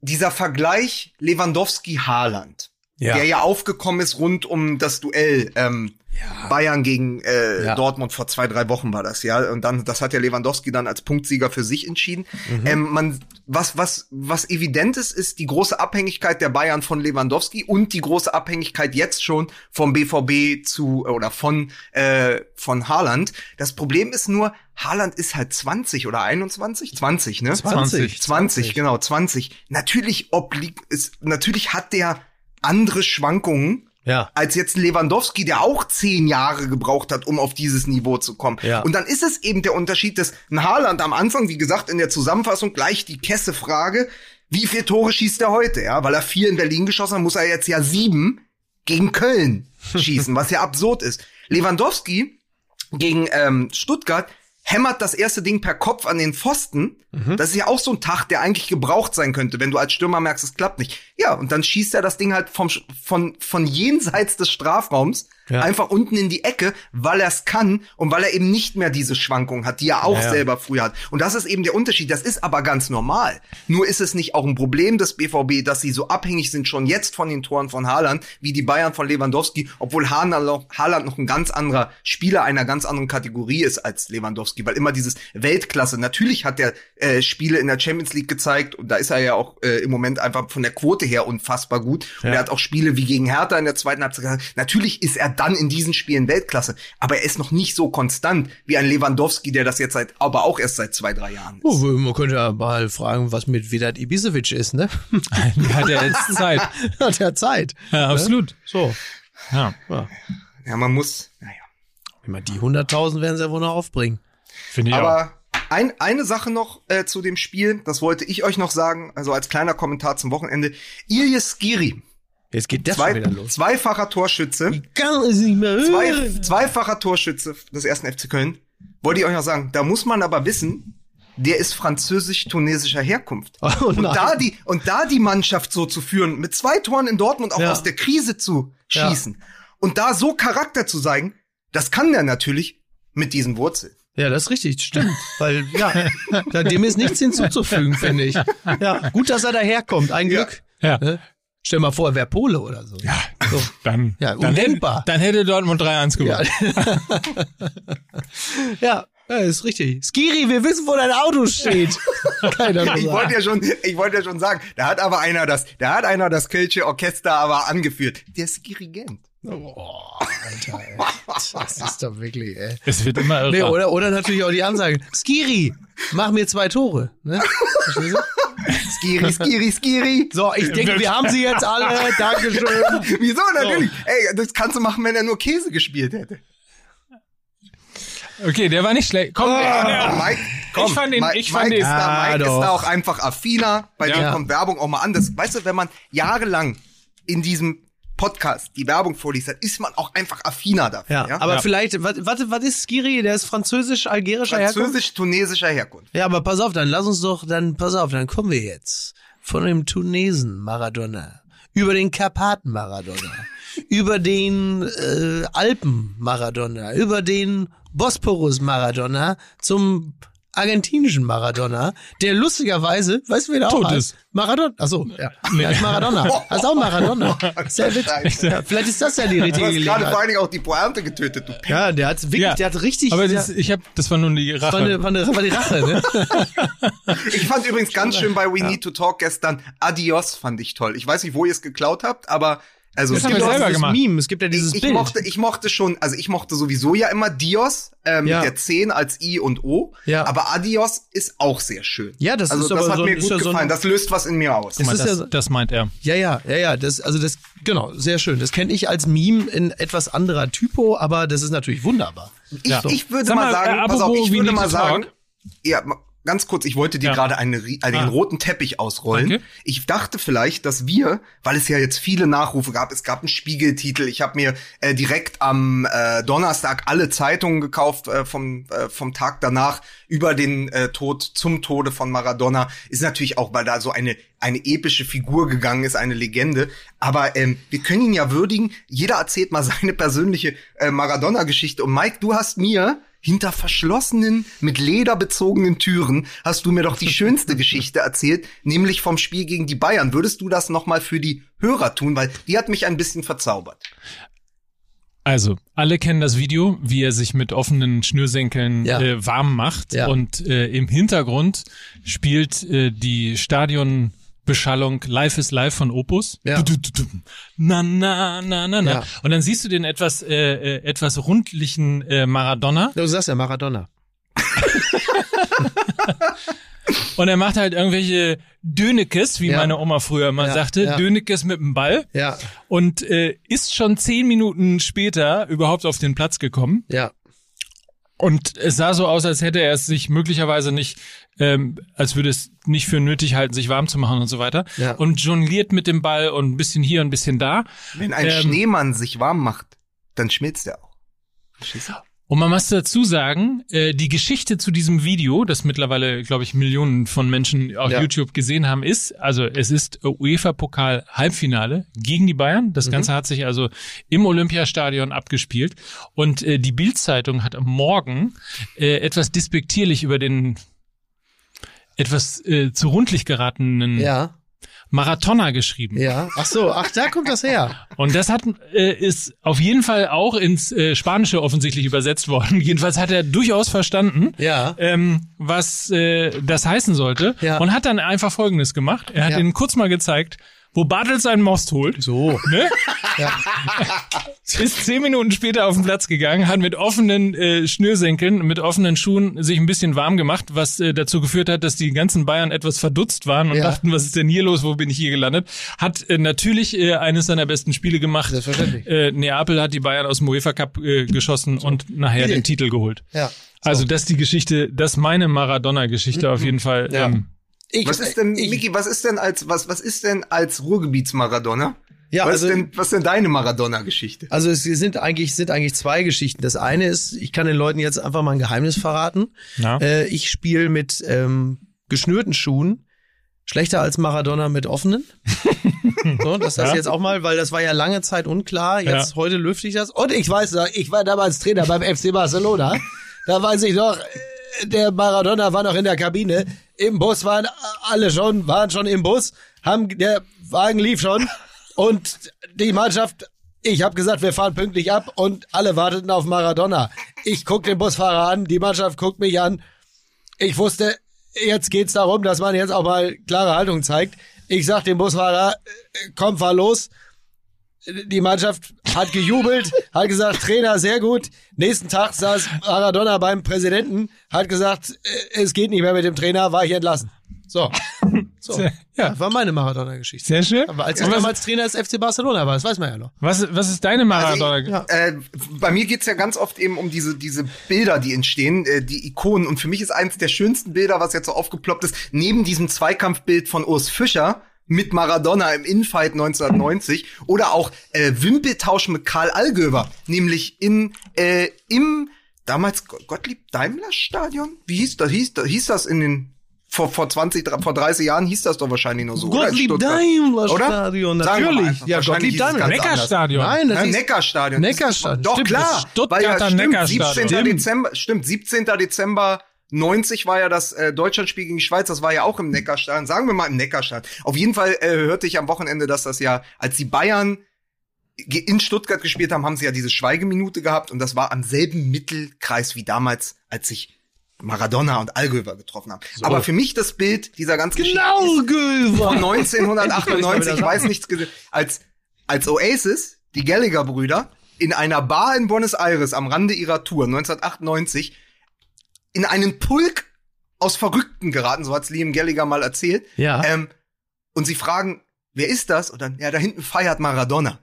dieser Vergleich Lewandowski-Haaland, Ja. der ja aufgekommen ist rund um das Duell ähm, Bayern gegen äh, Ja. Dortmund vor zwei, drei Wochen war das, ja. Und dann, das hat ja Lewandowski dann als Punktsieger für sich entschieden. Mhm. Ähm, man, was, was, was evident ist, ist die große Abhängigkeit der Bayern von Lewandowski und die große Abhängigkeit jetzt schon vom BVB zu oder von äh, von Haaland. Das Problem ist nur, Haaland ist halt 20 oder 21, 20, ne? 20. 20, genau, 20. Natürlich obliegt ist, natürlich hat der andere Schwankungen Ja. als jetzt ein Lewandowski, der auch zehn Jahre gebraucht hat, um auf dieses Niveau zu kommen. Ja. Und dann ist es eben der Unterschied, dass ein Haaland am Anfang, wie gesagt, in der Zusammenfassung gleich die Kesse-Frage, wie viele Tore schießt er heute? Ja, weil er vier in Berlin geschossen hat, muss er jetzt ja sieben gegen Köln schießen, was ja absurd ist. Lewandowski gegen ähm, Stuttgart hämmert das erste Ding per Kopf an den Pfosten. Mhm. Das ist ja auch so ein Tag, der eigentlich gebraucht sein könnte, wenn du als Stürmer merkst, es klappt nicht. Ja, und dann schießt er das Ding halt vom, von, von jenseits des Strafraums Ja. einfach unten in die Ecke, weil er es kann und weil er eben nicht mehr diese Schwankungen hat, die er auch Ja, ja. selber früher hat. Und das ist eben der Unterschied. Das ist aber ganz normal. Nur ist es nicht auch ein Problem des BVB, dass sie so abhängig sind schon jetzt von den Toren von Haaland, wie die Bayern von Lewandowski, obwohl Haaland noch, ein ganz anderer Spieler einer ganz anderen Kategorie ist als Lewandowski, weil immer dieses Weltklasse. Natürlich hat er äh, Spiele in der Champions League gezeigt und da ist er ja auch äh, im Moment einfach von der Quote her unfassbar gut. Und er hat auch Spiele wie gegen Hertha in der zweiten Halbzeit. Natürlich ist er dann in diesen Spielen Weltklasse, aber er ist noch nicht so konstant wie ein Lewandowski, der das jetzt seit, aber auch erst seit zwei, drei Jahren ist. Oh, man könnte ja mal fragen, was mit Vedat Ibisevic ist, ne? Hat ja jetzt Zeit. Hat ja Zeit. Ja, absolut. So. Ja, Ja. Ja, man muss, naja. Meine, die 100.000 werden sie ja wohl noch aufbringen. finde ich auch. Aber ein, eine Sache noch äh, zu dem Spiel, das wollte ich euch noch sagen, also als kleiner Kommentar zum Wochenende. Ilyes Skiri, Jetzt geht das zwei, wieder los. zweifacher Torschütze, Kann es nicht mehr zwei, zweifacher Torschütze des ersten FC Köln. Wollte ich euch noch sagen, da muss man aber wissen, der ist französisch-tunesischer Herkunft. Oh und da die und da die Mannschaft so zu führen, mit zwei Toren in Dortmund auch Ja. aus der Krise zu Ja. schießen und da so Charakter zu zeigen, das kann der natürlich mit diesen Wurzeln. Ja, das ist richtig, stimmt. Weil, ja, dem ist nichts hinzuzufügen, finde ich. Ja, gut, dass er daherkommt. Ein Ja. Glück. ja. Ne? Stell mal vor, er wäre Pole oder so. Ja. So. Dann, Ja, dann, hätte, undenkbar. dann hätte Dortmund 3-1 gewonnen. Ja, ja, ist richtig. Skiri, wir wissen, wo dein Auto steht. Keiner Ich mehr. wollte ja schon, ich wollte ja schon sagen, da hat aber einer das, da hat einer das Kölsche Orchester aber angeführt. Der ist Dirigent. Oh, Alter, ey. Das ist doch wirklich, ey. Es wird immer irre. Nee, oder, oder natürlich auch die Ansage. Skiri, mach mir zwei Tore. Ne? Verstehst du? Skiri, Skiri, Skiri. So, ich denke, wir haben sie jetzt alle. Dankeschön. Wieso natürlich? Ey, das kannst du machen, wenn er nur Käse gespielt hätte. okay, der war nicht schlecht. Komm, der, Mike, komm, Ich fand den- Mike, ich fand Mike, den- ist, da, Ah, Mike ist da auch einfach affiner. Bei Ja. dem kommt Werbung auch mal an. Das, weißt du, wenn man jahrelang in diesem Podcast die Werbung vorliest, dann ist man auch einfach affiner dafür. Ja, Ja, aber Ja. vielleicht, warte, was ist Skiri? Der ist französisch-algerischer Herkunft? Französisch-tunesischer Herkunft. Ja, aber pass auf, dann lass uns doch, dann pass auf, dann kommen wir jetzt von dem Tunesen Maradona über den Karpaten Maradona, über den äh, Alpen Maradona, über den Bosporus Maradona zum argentinischen Maradona, der lustigerweise, weißt du, wer der Tot auch heißt? ist. Maradona. Achso, ja. Nee. Heißt Maradona. Heißt auch Maradona. Sehr witzig. Ja, vielleicht ist das ja die Du richtige hast gerade vor Gelegenheit. allen Dingen auch die Pointe getötet, du. Ja, der hat wirklich, Ja. der hat richtig, Aber das, ich hab, das war nun die war, Rache. eine, war, eine, war die Rache, ne? Ich fand übrigens ganz schön bei We Need to Talk gestern Adios fand ich toll. Ich weiß nicht, wo ihr es geklaut habt, aber also Das es gibt selber dieses gemacht. Meme, es gibt ja dieses ich, ich Bild. mochte, ich mochte schon, also ich mochte sowieso ja immer Dios ähm, Ja. mit der 10 als I und O, Ja. aber Adios ist auch sehr schön. Ja, das also ist das hat so- mir gut ja so ein- gefallen. das löst was in mir aus. Das mal, ist das, ja- das meint er. Ja, ja, ja, ja, das, also das, genau, sehr schön. Das kenne ich als Meme in etwas anderer Typo, aber das ist natürlich wunderbar. Ich, Ja. ich würde Sag mal mal, sagen, äh, pass auf, ich würde mal sagen, Talk. ja, ganz kurz, ich wollte dir Ja. gerade eine, ri- äh, den Ah. roten Teppich ausrollen. Danke. Ich dachte vielleicht, dass wir, weil es ja jetzt viele Nachrufe gab, es gab einen Spiegeltitel, ich habe mir äh, direkt am äh, Donnerstag alle Zeitungen gekauft äh, vom, äh, vom Tag danach über den äh, Tod zum Tode von Maradona. Ist natürlich auch, weil da so eine eine epische Figur gegangen ist, eine Legende. Aber ähm, wir können ihn ja würdigen. Jeder erzählt mal seine persönliche äh, Maradona-Geschichte. Und Mike, du hast mir hinter verschlossenen, mit Leder bezogenen Türen hast du mir doch die schönste Geschichte erzählt, nämlich vom Spiel gegen die Bayern. Würdest du das noch mal für die Hörer tun, weil die hat mich ein bisschen verzaubert. Also, alle kennen das Video, wie er sich mit offenen Schnürsenkeln Ja. äh, warm macht. Ja. Und äh, im Hintergrund spielt äh, die Stadionbeschallung Life is Live von Opus. Ja. Du, du, du, du. Na, na, na, na, na. Ja. Und dann siehst du den etwas, äh, äh, etwas rundlichen äh, Maradona. Du sagst ja Maradona. Und er macht halt irgendwelche Dönekes, wie Ja. meine Oma früher mal Ja, sagte. ja. Dönekes mit dem Ball. Ja, Und äh, ist schon zehn Minuten später überhaupt auf den Platz gekommen. ja. Und es sah so aus, als hätte er es sich möglicherweise nicht, ähm, als würde es nicht für nötig halten, sich warm zu machen und so weiter. Ja. Und jongliert mit dem Ball und ein bisschen hier und ein bisschen da. Wenn ein Ähm, Schneemann sich warm macht, dann schmilzt er auch. Verstehst du? Und man muss dazu sagen, äh, die Geschichte zu diesem Video, das mittlerweile, glaube ich, Millionen von Menschen auf Ja. YouTube gesehen haben, ist, also es ist UEFA-Pokal Halbfinale gegen die Bayern. Das Mhm. Ganze hat sich also im Olympiastadion abgespielt. Und äh, die Bild-Zeitung hat am Morgen äh, etwas despektierlich über den etwas äh, zu rundlich geratenen Ja, Marathoner geschrieben. ja. Ach so, ach, da kommt das her. Und das hat äh, ist auf jeden Fall auch ins äh, Spanische offensichtlich übersetzt worden. Jedenfalls hat er durchaus verstanden, Ja. ähm, was äh, das heißen sollte. Ja. Und hat dann einfach Folgendes gemacht. Er hat Ja. ihnen kurz mal gezeigt, wo Bartels seinen Most holt. So. Ne? Ja. Ist zehn Minuten später auf den Platz gegangen, hat mit offenen äh, Schnürsenkeln, mit offenen Schuhen sich ein bisschen warm gemacht, was äh, dazu geführt hat, dass die ganzen Bayern etwas verdutzt waren und Ja. dachten, was ist denn hier los, wo bin ich hier gelandet? Hat äh, natürlich äh, eines seiner besten Spiele gemacht. Selbstverständlich. Äh, Neapel hat die Bayern aus dem UEFA Cup äh, geschossen und nachher den Titel geholt. Ja. Also das ist die Geschichte, das ist meine Maradona-Geschichte auf jeden Fall. Mhm. Ja. Ähm, Ich, Was ist denn, ich, Miki, was ist denn als, was, was ist denn als Ruhrgebiets-Maradona? Ja, was, also- ist denn, was ist denn deine Maradona-Geschichte? Also es sind eigentlich, sind eigentlich zwei Geschichten. Das eine ist, ich kann den Leuten jetzt einfach mal ein Geheimnis verraten. Ja. Äh, ich spiele mit ähm, geschnürten Schuhen schlechter als Maradona mit offenen. so, das heißt Ja. jetzt auch mal, weil das war ja lange Zeit unklar. Jetzt Ja. heute lüfte ich das. Und ich weiß, noch, ich war damals Trainer beim FC Barcelona. Da weiß ich noch, äh, der Maradona war noch in der Kabine. Im Bus waren alle schon, waren schon im Bus, haben der Wagen lief schon und die Mannschaft ich habe gesagt, wir fahren pünktlich ab und alle warteten auf Maradona. Ich guck den Busfahrer an, die Mannschaft guckt mich an. Ich wusste, jetzt geht's darum, dass man jetzt auch mal klare Haltung zeigt. Ich sag dem Busfahrer, äh, komm, fahr los. Die Mannschaft hat gejubelt, hat gesagt, Trainer, sehr gut. Nächsten Tag saß Maradona beim Präsidenten, hat gesagt, äh, es geht nicht mehr mit dem Trainer, war ich entlassen. So. so. Sehr- ja. Das war meine Maradona-Geschichte. Sehr schön. Aber als ich was, damals Trainer des FC Barcelona war, das weiß man ja noch. was, was ist deine Maradona? Also äh, bei mir geht's ja ganz oft eben um diese, diese Bilder, die entstehen, äh, die Ikonen. Und für mich ist eines der schönsten Bilder, was jetzt so aufgeploppt ist, neben diesem Zweikampfbild von Urs Fischer mit Maradona im Infight 1990 oder auch äh, Wimpeltausch mit Karl Allgöwer, nämlich in äh, im damals Go- Gottlieb Daimler Stadion. Wie hieß das? Hieß das, hieß das in den vor, vor 20, dr- vor 30 Jahren hieß das doch wahrscheinlich nur so. Gottlieb. Daimler Oder? Stadion, natürlich. Ja, Gottlieb Daimler. Neckarstadion. Nein, das Ja, ist Neckarstadion. Neckarstadion. Doch, Stimmt, klar. Stuttgarter Weil ja, stimmt, Neckarstadion. 17. Stimmt. Dezember, stimmt, 17. Dezember 90 war ja das äh, Deutschlandspiel gegen die Schweiz, das war ja auch im Neckarstadion, sagen wir mal im Neckarstadion. Auf jeden Fall äh, hörte ich am Wochenende, dass das ja, als die Bayern in Stuttgart gespielt haben, haben sie ja diese Schweigeminute gehabt und das war am selben Mittelkreis wie damals, als sich Maradona und Allgöwer getroffen haben. Aber für mich das Bild dieser ganzen Geschichte ist Gülver. von Endlich kann ich's 1998, mal ich weiß nichts gesehen, als, als Oasis, die Gallagher-Brüder, in einer Bar in Buenos Aires am Rande ihrer Tour 1998 in einen Pulk aus Verrückten geraten, so hat's Liam Gallagher mal erzählt. Ja. Ähm, und sie fragen, wer ist das? Und dann, ja, da hinten feiert Maradona.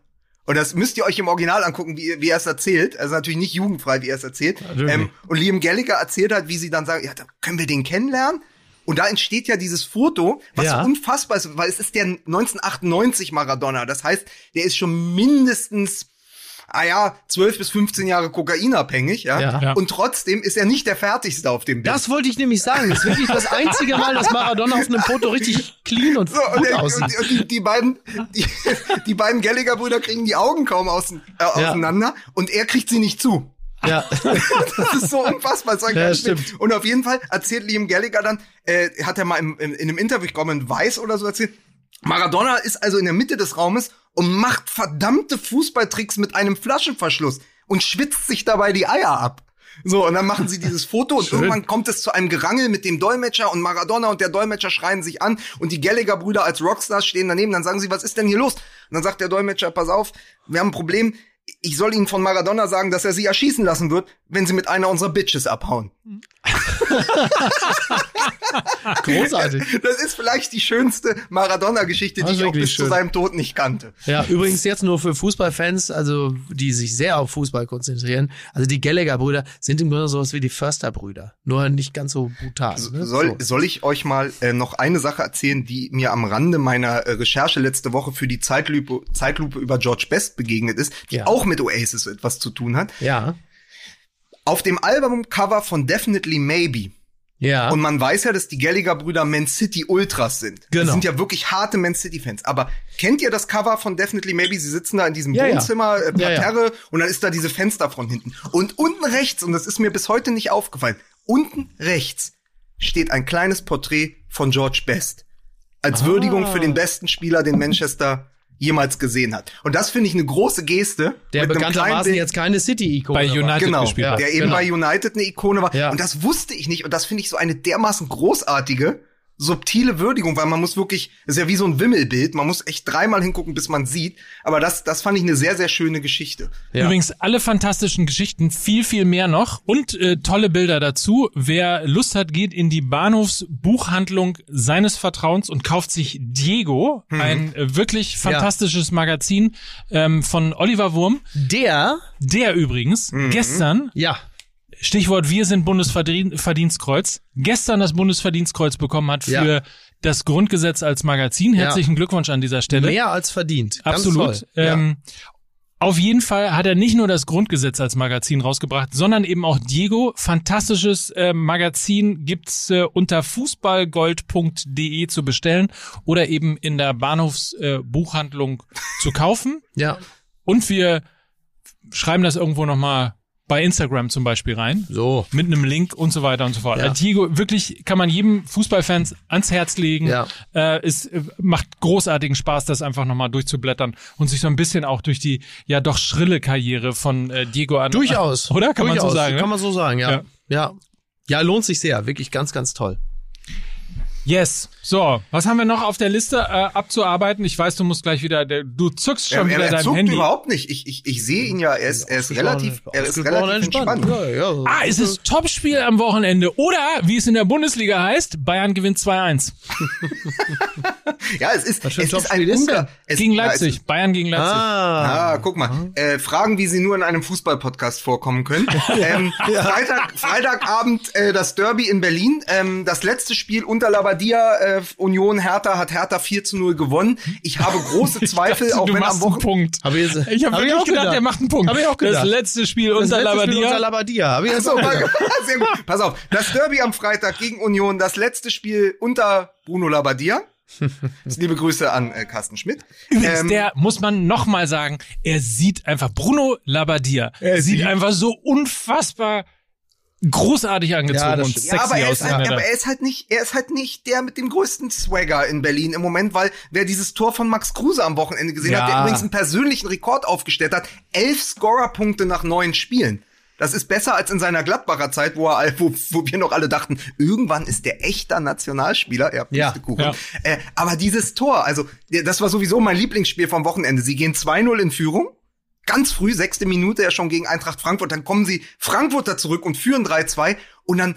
Und das müsst ihr euch im Original angucken, wie, wie er es erzählt. Also natürlich nicht jugendfrei, wie er es erzählt. Ähm, und Liam Gallagher erzählt halt, wie sie dann sagen, ja, da können wir den kennenlernen. Und da entsteht ja dieses Foto, was Ja. unfassbar ist, weil es ist der 1998 Maradona. Das heißt, der ist schon mindestens, ah ja, 12 bis 15 Jahre kokainabhängig, ja. Ja. Ja. Und trotzdem ist er nicht der fertigste auf dem Bild. Das wollte ich nämlich sagen. Das ist wirklich das einzige Mal, dass Maradona auf einem Foto richtig clean und So, und, gut der, aussieht. und, die, und die, die beiden, die, die beiden Gallagher-Brüder kriegen die Augen kaum außen, äh, auseinander und er kriegt sie nicht zu. Ja. Das ist so unfassbar. Ein Ja, stimmt. Und auf jeden Fall erzählt Liam Gallagher dann, äh, hat er mal im, im, in einem Interview, ich glaube in Weiß oder so erzählt, Maradona ist also in der Mitte des Raumes und macht verdammte Fußballtricks mit einem Flaschenverschluss und schwitzt sich dabei die Eier ab. So, und dann machen sie dieses Foto und irgendwann kommt es zu einem Gerangel mit dem Dolmetscher und Maradona und der Dolmetscher schreien sich an und die Gallagher-Brüder als Rockstars stehen daneben. Dann sagen sie, was ist denn hier los? Und dann sagt der Dolmetscher, pass auf, wir haben ein Problem. Ich soll Ihnen von Maradona sagen, dass er Sie erschießen lassen wird, wenn Sie mit einer unserer Bitches abhauen. Großartig. Das ist vielleicht die schönste Maradona-Geschichte, die ich auch bis zu schön. seinem Tod nicht kannte. Ja, übrigens jetzt nur für Fußballfans, also die sich sehr auf Fußball konzentrieren. Also die Gallagher-Brüder sind im Grunde sowas wie die Förster-Brüder. Nur nicht ganz so brutal. Ne? Soll, so. soll ich euch mal äh, noch eine Sache erzählen, die mir am Rande meiner äh, Recherche letzte Woche für die Zeitlupe, Zeitlupe über George Best begegnet ist, die Ja. auch mit Oasis etwas zu tun hat. Ja. Auf dem Albumcover von Definitely Maybe Ja. Und man weiß ja, dass die Gallagher-Brüder Man City Ultras sind. Genau. Das sind ja wirklich harte Man City-Fans. Aber kennt ihr das Cover von Definitely Maybe? Sie sitzen da in diesem Ja. Wohnzimmer, äh, Ja, ja. Parterre, und dann ist da diese Fensterfront hinten. Und unten rechts, und das ist mir bis heute nicht aufgefallen, unten rechts steht ein kleines Porträt von George Best. Als Würdigung für den besten Spieler, den Manchester jemals gesehen hat. Und das finde ich eine große Geste. der bekanntermaßen jetzt keine City-Ikone Bei war. United genau, gespielt hat. der eben genau. bei United eine Ikone war. Ja. Und das wusste ich nicht. Und das finde ich so eine dermaßen großartige, subtile Würdigung, weil man muss wirklich, ist ja wie so ein Wimmelbild, man muss echt dreimal hingucken, bis man sieht. Aber das, das fand ich eine sehr, sehr schöne Geschichte. Ja. Übrigens alle fantastischen Geschichten, viel, viel mehr noch und äh, tolle Bilder dazu. Wer Lust hat, geht in die Bahnhofsbuchhandlung seines Vertrauens und kauft sich Diego, ein äh, wirklich fantastisches Magazin ähm, von Oliver Wurm, Der, der übrigens gestern ja, Stichwort Wir sind Bundesverdienstkreuz. Gestern das Bundesverdienstkreuz bekommen hat für Ja. das Grundgesetz als Magazin. Herzlichen Glückwunsch an dieser Stelle. mehr als verdient. Absolut. toll. Ja. Ähm, auf jeden Fall hat er nicht nur das Grundgesetz als Magazin rausgebracht, sondern eben auch Diego. Fantastisches äh, Magazin gibt's äh, unter fußballgold.de zu bestellen oder eben in der Bahnhofsbuchhandlung äh, zu kaufen. ja, Und wir schreiben das irgendwo nochmal bei Instagram zum Beispiel rein so. mit einem Link und so weiter und so fort. Ja. Äh, Diego, wirklich kann man jedem Fußballfans ans Herz legen. Ja. Äh, es äh, macht großartigen Spaß, das einfach nochmal durchzublättern und sich so ein bisschen auch durch die ja doch schrille Karriere von äh, Diego an. Durchaus. Oder? Kann man Durchaus. so sagen, ne? Kann man so sagen, ja. Ja. ja. Ja, lohnt sich sehr. Wirklich ganz, ganz toll. Yes. So, was haben wir noch auf der Liste äh, abzuarbeiten? Ich weiß, du musst gleich wieder, der, du zückst schon er, wieder er dein zuckt Handy. überhaupt nicht. Ich, ich, ich sehe ihn ja, er ist, er ist relativ, er ist relativ entspannt. Ja, ja. Ah, es ist Topspiel am Wochenende. Oder, wie es in der Bundesliga heißt, Bayern gewinnt 2-1. Ja, es ist, es ist ein Ungar. Gegen ja, es Leipzig. ist- Bayern gegen Leipzig. Ah. Ah, guck mal. Äh, Fragen, wie sie nur in einem Fußball-Podcast vorkommen können. ähm, Freitag, Freitagabend äh, das Derby in Berlin. Ähm, das letzte Spiel unter Labadia äh, Union Hertha hat Hertha 4 zu 0 gewonnen. Ich habe große Zweifel, dachte, auch wenn am einen Wochen Punkt. Hab ich Ich habe hab ich wirklich auch gedacht, gedacht. er macht einen Punkt. Hab ich auch gedacht. Das letzte Spiel Das unter letzte Spiel Labadia. Unter Labadia. Hab ich sehr gut. Pass auf. Das Derby am Freitag gegen Union, das letzte Spiel unter Bruno Labbadia. Liebe Grüße an äh, Carsten Schmidt. Übrigens, Ähm, der muss man noch mal sagen, er sieht einfach Bruno Labbadia. Er sieht sieht- einfach so unfassbar großartig angezogen Ja, und sexy Ja, aber er ist, halt, aber er ist halt nicht, er ist halt nicht der mit dem größten Swagger in Berlin im Moment, weil wer dieses Tor von Max Kruse am Wochenende gesehen Ja. hat, der übrigens einen persönlichen Rekord aufgestellt hat, elf Scorerpunkte nach neun Spielen. Das ist besser als in seiner Gladbacher Zeit, wo, er, wo, wo wir noch alle dachten, irgendwann ist der echter Nationalspieler. Ja, Ja, Pustekuchen. ja. Äh, aber dieses Tor, also das war sowieso mein Lieblingsspiel vom Wochenende. Sie gehen 2-0 in Führung. Ganz früh, sechste Minute ja schon gegen Eintracht Frankfurt. Dann kommen sie Frankfurter zurück und führen 3-2. Und dann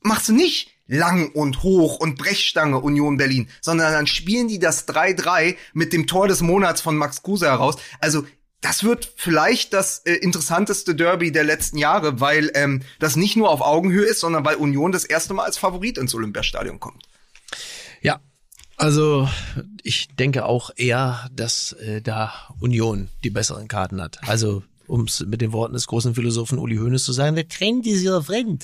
machst du nicht lang und hoch und Brechstange Union Berlin, sondern dann spielen die das 3-3 mit dem Tor des Monats von Max Kruse heraus. Also das wird vielleicht das äh, interessanteste Derby der letzten Jahre, weil ähm, das nicht nur auf Augenhöhe ist, sondern weil Union das erste Mal als Favorit ins Olympiastadion kommt. Ja, also ich denke auch eher, dass äh, da Union die besseren Karten hat. Also um es mit den Worten des großen Philosophen Uli Hoeneß zu sagen, der Trend ist.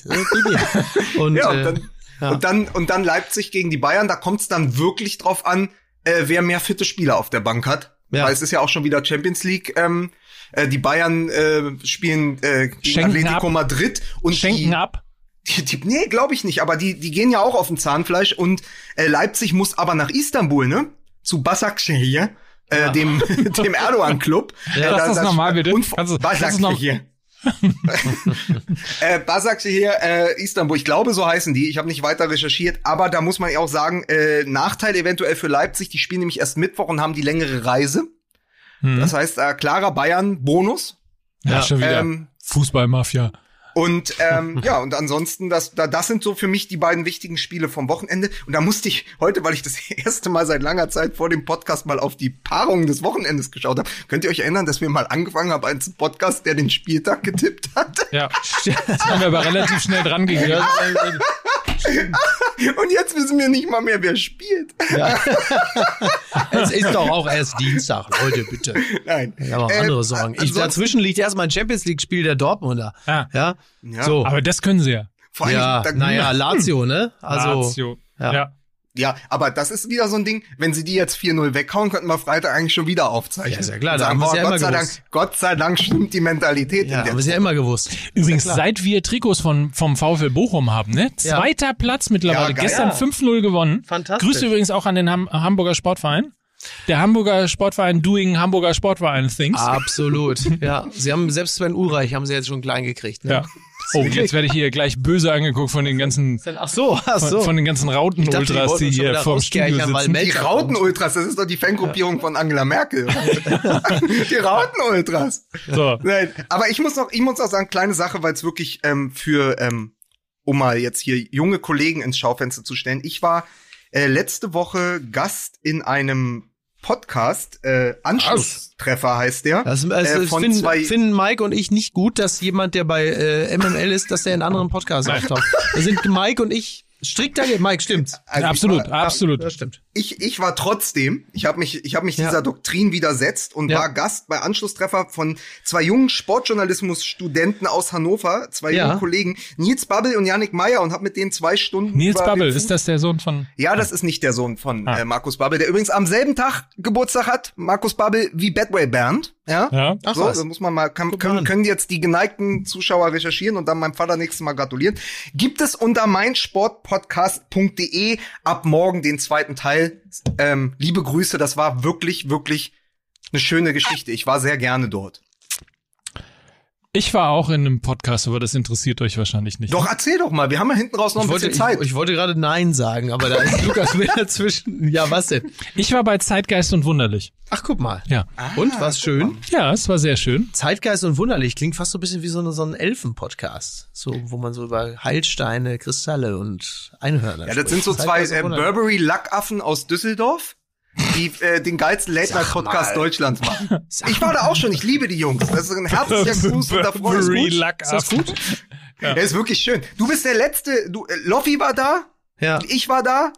Äh, bitte. Und, Ja, und äh, dann, ja. und dann und dann Leipzig gegen die Bayern, da kommt es dann wirklich drauf an, äh, wer mehr fitte Spieler auf der Bank hat. Ja. Weil es ist ja auch schon wieder Champions League. Ähm, äh, die Bayern äh, spielen äh, gegen Schenken Atletico ab. Madrid und Schenken die, ab. Die, die, nee, glaube ich nicht, aber die, die gehen ja auch auf dem Zahnfleisch und äh, Leipzig muss aber nach Istanbul, ne? Zu Başakşehir, äh, dem, dem Erdogan-Club. Ja, Lass das nochmal, bitte. Und Kannst Başakşehir. äh, Başakşehir, äh, Istanbul, ich glaube, so heißen die. Ich habe nicht weiter recherchiert, aber da muss man ja auch sagen, äh, Nachteil eventuell für Leipzig, die spielen nämlich erst Mittwoch und haben die längere Reise. Hm. Das heißt, äh, klarer Bayern-Bonus. ja, Ja, schon wieder. ähm, Fußballmafia. Und ähm, ja, und ansonsten, das, da, das sind so für mich die beiden wichtigen Spiele vom Wochenende. Und da musste ich heute, weil ich das erste Mal seit langer Zeit vor dem Podcast mal auf die Paarungen des Wochenendes geschaut habe, könnt ihr euch erinnern, dass wir mal angefangen haben als Podcast, der den Spieltag getippt hat? Ja, das haben wir aber relativ schnell dran gegangen. Und jetzt wissen wir nicht mal mehr, wer spielt. es ist doch auch erst Dienstag, Leute, bitte. Nein. Ich habe auch Äh, andere Sorgen. Ich, dazwischen liegt erstmal ein Champions League-Spiel der Dortmunder. Ja. Ja. Ja. So. Aber das können sie ja. Vor allem, ja, naja, Lazio, ne? Also, Lazio. ja. ja. Ja, aber das ist wieder so ein Ding, wenn sie die jetzt 4-0 weghauen, könnten wir Freitag eigentlich schon wieder aufzeichnen. Ja, ist ja klar, da sagen, haben boah, ja Gott, immer sei Dank, gewusst. Gott sei Dank stimmt die Mentalität ja, in der haben wir ja immer gewusst. Übrigens, ja seit wir Trikots von, vom VfL Bochum haben, ne? Ja. Zweiter Platz mittlerweile. Ja. Gestern Ja. 5-0 gewonnen. Fantastisch. Grüße übrigens auch an den Ham Hamburger Sportverein. Der Hamburger Sportverein doing Hamburger Sportverein things. Absolut. Ja, sie haben selbst Sven Ulreich haben sie jetzt schon klein gekriegt. Ne? Ja. Oh, jetzt werde ich hier gleich böse angeguckt von den ganzen, Ach so, ach so. von, von den ganzen die Rauten-Ultras, die schon hier vorm Studio sitzen. Die Rauten-Ultras, das ist doch die Fangruppierung von Angela Merkel. die Rauten-Ultras. So. Nein, aber ich muss noch, ich muss auch sagen, kleine Sache, weil es wirklich ähm, für, ähm, um mal jetzt hier junge Kollegen ins Schaufenster zu stellen. Ich war äh, letzte Woche Gast in einem Podcast, äh, Anschlusstreffer heißt der. Das, das äh, von finden, zwei, finden Mike und ich nicht gut, dass jemand, der bei äh, MML ist, dass der in anderen Podcasts auftaucht. Da sind Mike und ich strikt dagegen. Mike, stimmt. also absolut, war, absolut. Das stimmt. ich, ich war trotzdem, ich habe mich, ich habe mich Ja. dieser Doktrin widersetzt und Ja. war Gast bei Anschlusstreffer von zwei jungen Sportjournalismus-Studenten aus Hannover, zwei Ja. jungen Kollegen, Nils Babbel und Yannick Meyer und habe mit denen zwei Stunden Nils Babbel, ist das der Sohn von? Ja, das ist nicht der Sohn von Ah. äh, Markus Babbel, der übrigens am selben Tag Geburtstag hat. Markus Babbel wie Bedway Bernd. Ja. Ja. Ach so, da muss man mal, kann, können, können jetzt die geneigten Zuschauer recherchieren und dann meinem Vater nächstes Mal gratulieren. Gibt es unter meinsportpodcast.de ab morgen den zweiten Teil. Ähm, liebe Grüße, das war wirklich, wirklich eine schöne Geschichte. Ich war sehr gerne dort. Ich war auch in einem Podcast, aber das interessiert euch wahrscheinlich nicht. Doch, erzähl doch mal. Wir haben ja hinten raus noch Ich ein wollte, bisschen Zeit. ich, ich wollte gerade Nein sagen, aber da ist Lukas wieder zwischen. Ja, was denn? Ich war bei Zeitgeist und Wunderlich. Ach, guck mal. Ja. Und, was schön? Ja, es war sehr schön. Zeitgeist und Wunderlich klingt fast so ein bisschen wie so, eine, so ein Elfen-Podcast. So, wo man so über Heilsteine, Kristalle und Einhörner Ja, das sind so zwei äh. Burberry-Lackaffen aus Düsseldorf, die äh, den geilsten Late-Night-Podcast. Deutschlands machen. Ich war da auch schon, ich liebe die Jungs. Das ist ein herzlicher Gruß und da freue ich mich. Ist das gut? Der ist wirklich schön. Du bist der Letzte, du, äh, Loffi war da, Ja. ich war da,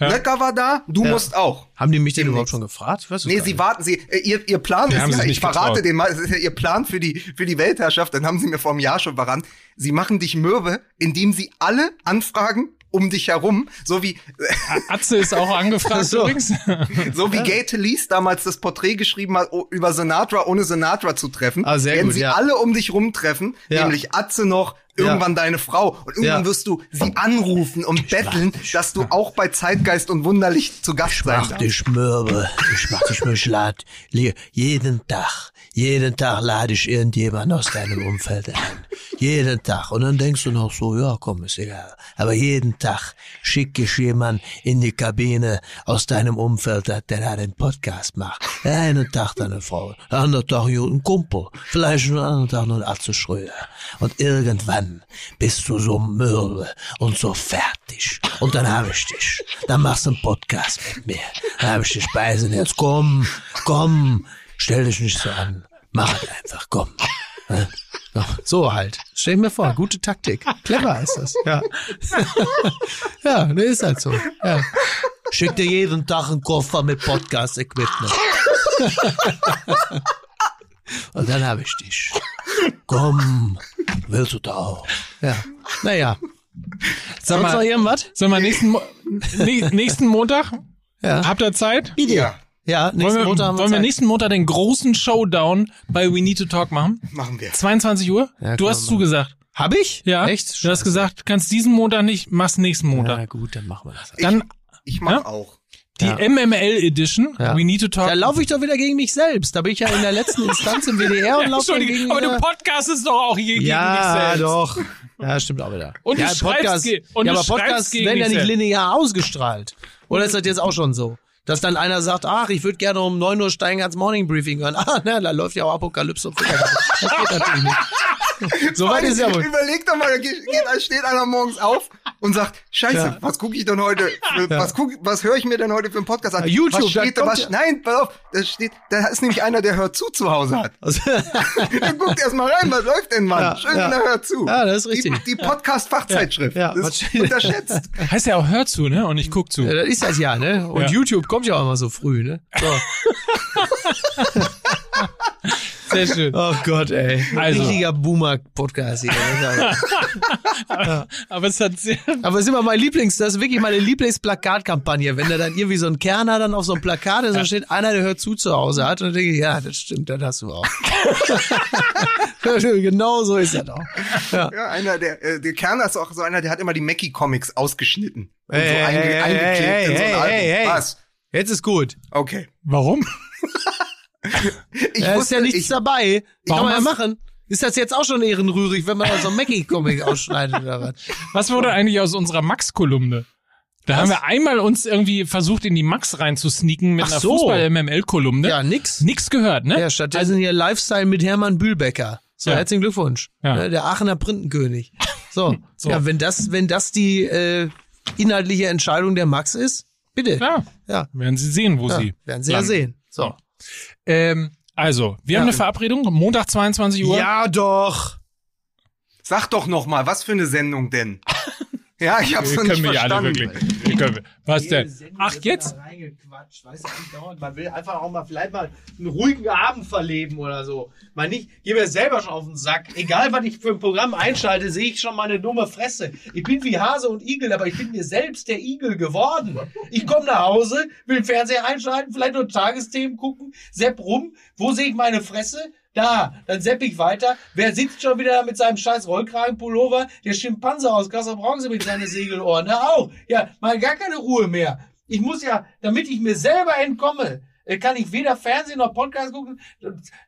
Ja. Löcker war da, du Ja. musst auch. Haben die mich denn Demnächst. überhaupt schon gefragt? Weiß Nee, sie nicht. warten, sie, äh, ihr, ihr Plan Wir haben ist ja, ich verrate getraut. den mal, es ist ja ihr Plan für die, für die Weltherrschaft, dann haben sie mir vor einem Jahr schon verraten. Sie machen dich mürbe, indem sie alle anfragen um dich herum, so wie, Atze ist auch angefragt so. übrigens. So wie Gay Talese damals das Porträt geschrieben hat, o- über Sinatra ohne Sinatra zu treffen, Ah, sehr werden gut, sie ja. alle um dich rumtreffen, Ja. nämlich Atze noch, irgendwann deine Frau und irgendwann Ja. wirst du sie anrufen und betteln, dass du auch bei Zeitgeist und Wunderlicht zu Gast sein Mach darfst. dich mürbe, ich mach dich. Le- Jeden Tag, jeden Tag lade ich irgendjemand aus deinem Umfeld ein. Jeden Tag. Und dann denkst du noch so, ja komm, ist egal. Aber jeden Tag schicke ich jemand in die Kabine aus deinem Umfeld, der da den Podcast macht. Der einen Tag deine Frau, der andere Tag ein Kumpel, vielleicht einen anderen Tag noch Atze Schröder. Und irgendwann bist du so mürbe und so fertig. Und dann hab ich dich. Dann machst du einen Podcast mit mir. Dann hab ich dich speisen. Jetzt komm, komm, stell dich nicht so an. Mach es einfach, komm. So halt. Stell mir vor, gute Taktik. Clever ist das. Ja. ja, ne, ist halt so. Ja. Schick dir jeden Tag einen Koffer mit Podcast-Equipment. Und dann hab ich dich. Komm, willst du da auch? Ja. Naja. Sag Sonst noch mal, irgendwas? sag mal nächsten, Mo nächsten Montag, Ja. habt ihr Zeit? Ja, Ja, nächsten Wollen wir, Montag haben wir wollen wir nächsten Montag den großen Showdown bei We Need to Talk machen? machen wir. 22 Uhr? Ja, du hast zugesagt. Hab ich? Ja. Echt? Du hast gesagt, kannst diesen Montag nicht, machst nächsten Ja, Montag. gut, dann machen wir das. Dann Ich mach Ja? auch. Die Ja. MML Edition, Ja. We Need to Talk. Da laufe ich doch wieder gegen mich selbst. Da bin ich ja in der letzten Instanz im WDR und laufe gegen aber du äh, podcastest doch auch hier gegen dich Ja, selbst. doch. Ja, stimmt auch wieder. Und du ja, schreibst Podcast, und ja, du aber Podcasts gegen werden ja nicht selbst. linear ausgestrahlt. Oder ist das jetzt auch schon so? Dass dann einer sagt, ach, ich würde gerne um 9 Uhr Steingarts Morning Briefing hören. Ah, na, da läuft ja auch Apokalypse und Ficker. Das geht natürlich nicht. So weit ist ja wohl. Überleg doch mal, da geht, steht einer morgens auf und sagt, Scheiße, Ja. was gucke ich denn heute, für, was guck, was höre ich mir denn heute für einen Podcast an? YouTube, was steht da was, ja- nein, pass auf, da steht, da ist nämlich einer, der hört zu zu Hause hat. Also, Dann guckt erst mal rein, was läuft denn, Mann? Ja, Schön, ja. der hört zu. Ja, das ist richtig. Die, die Podcast-Fachzeitschrift. Ja, unterschätzt. Heißt ja auch hör zu, ne? Und ich guck zu. ja, das ist das ja, ne? Und Ja. YouTube kommt ja auch immer so früh, ne? So. Sehr schön. Oh Gott, ey. Also. Richtiger Boomer-Podcast hier. Aber es hat sehr, Aber es ist immer mein Lieblings, das ist wirklich meine Lieblingsplakatkampagne, wenn da dann irgendwie so ein Kerner dann auf so einem Plakat ist, da steht einer, der hört zu zu Hause hat und dann denke ich, ja, das stimmt, das hast du auch. genau so ist das auch. Ja. Ja, einer, der, äh, der Kerner ist auch so einer, der hat immer die Mackie-Comics ausgeschnitten. Und Hey, so hey, einge hey, eingeklebt hey, in so ein hey, Album. hey, hey. Was? Jetzt ist gut. Okay. warum? Ich Da ist wusste, ja nichts ich, dabei. Kann Warum man ja machen. Ist das jetzt auch schon ehrenrührig, wenn man da so einen Mackie-Comic ausschneidet oder was? Was wurde eigentlich aus unserer Max-Kolumne? Da haben wir einmal uns irgendwie versucht, in die Max reinzusneaken mit Ach einer so. Fußball-MML-Kolumne. Ja, nix. Nix gehört, ne? Ja, stattdessen hier Lifestyle mit Hermann Bühlbecker. So, Ja. herzlichen Glückwunsch. Ja. Ne, Der Aachener Printenkönig. So. So. Ja, wenn das, wenn das die äh, inhaltliche Entscheidung der Max ist, bitte. Ja. Ja. Werden Sie sehen, wo ja. Sie. Werden Sie ja landen. sehen. So. Ähm, also, wir haben eine Verabredung, Montag 22 Uhr. Ja, doch. sag doch noch mal, was für eine Sendung denn? ja, ich hab's Wir noch nicht können wir ja alle verstanden. wirklich. Wir können, was denn? Ach, jetzt? Weißt du. Man will einfach auch mal vielleicht mal einen ruhigen Abend verleben oder so. Mal nicht, geh mir selber schon auf den Sack. Egal, was ich für ein Programm einschalte, sehe ich schon meine dumme Fresse. Ich bin wie Hase und Igel, aber ich bin mir selbst der Igel geworden. Ich komme nach Hause, will den Fernseher einschalten, vielleicht nur Tagesthemen gucken, sepp rum. Wo sehe ich meine Fresse? Da, dann sepp ich weiter. Wer sitzt schon wieder da mit seinem scheiß Rollkragenpullover? Der Schimpanse aus Kassel-Bronze mit seinen Segelohren. Na auch. Ja, mal gar keine Ruhe mehr. Ich muss ja, damit ich mir selber entkomme, äh, kann ich weder Fernsehen noch Podcast gucken.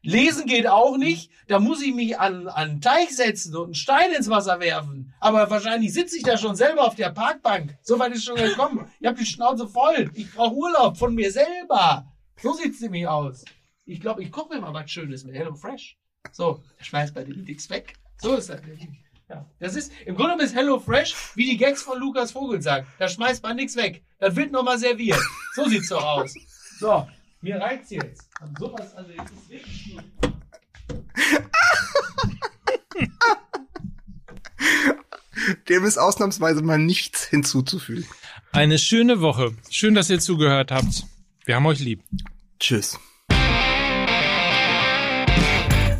Lesen geht auch nicht. Da muss ich mich an, an einen Teich setzen und einen Stein ins Wasser werfen. Aber wahrscheinlich sitze ich da schon selber auf der Parkbank. So weit ist schon gekommen. Ich habe die Schnauze voll. Ich brauche Urlaub von mir selber. So sieht's nämlich aus. Ich glaube, ich koche mir mal was Schönes mit Hello Fresh. So, der schmeißt bei den Dicks weg. So ist das. Ja, das ist, im Grunde genommen ist Hello Fresh, wie die Gags von Lukas Vogel sagen. Da schmeißt man nichts weg. Das wird nochmal serviert. So sieht's doch aus. So, mir reicht's jetzt. Und sowas, also, es ist wirklich gut. Dem ist ausnahmsweise mal nichts hinzuzufügen. Eine schöne Woche. Schön, dass ihr zugehört habt. Wir haben euch lieb. Tschüss.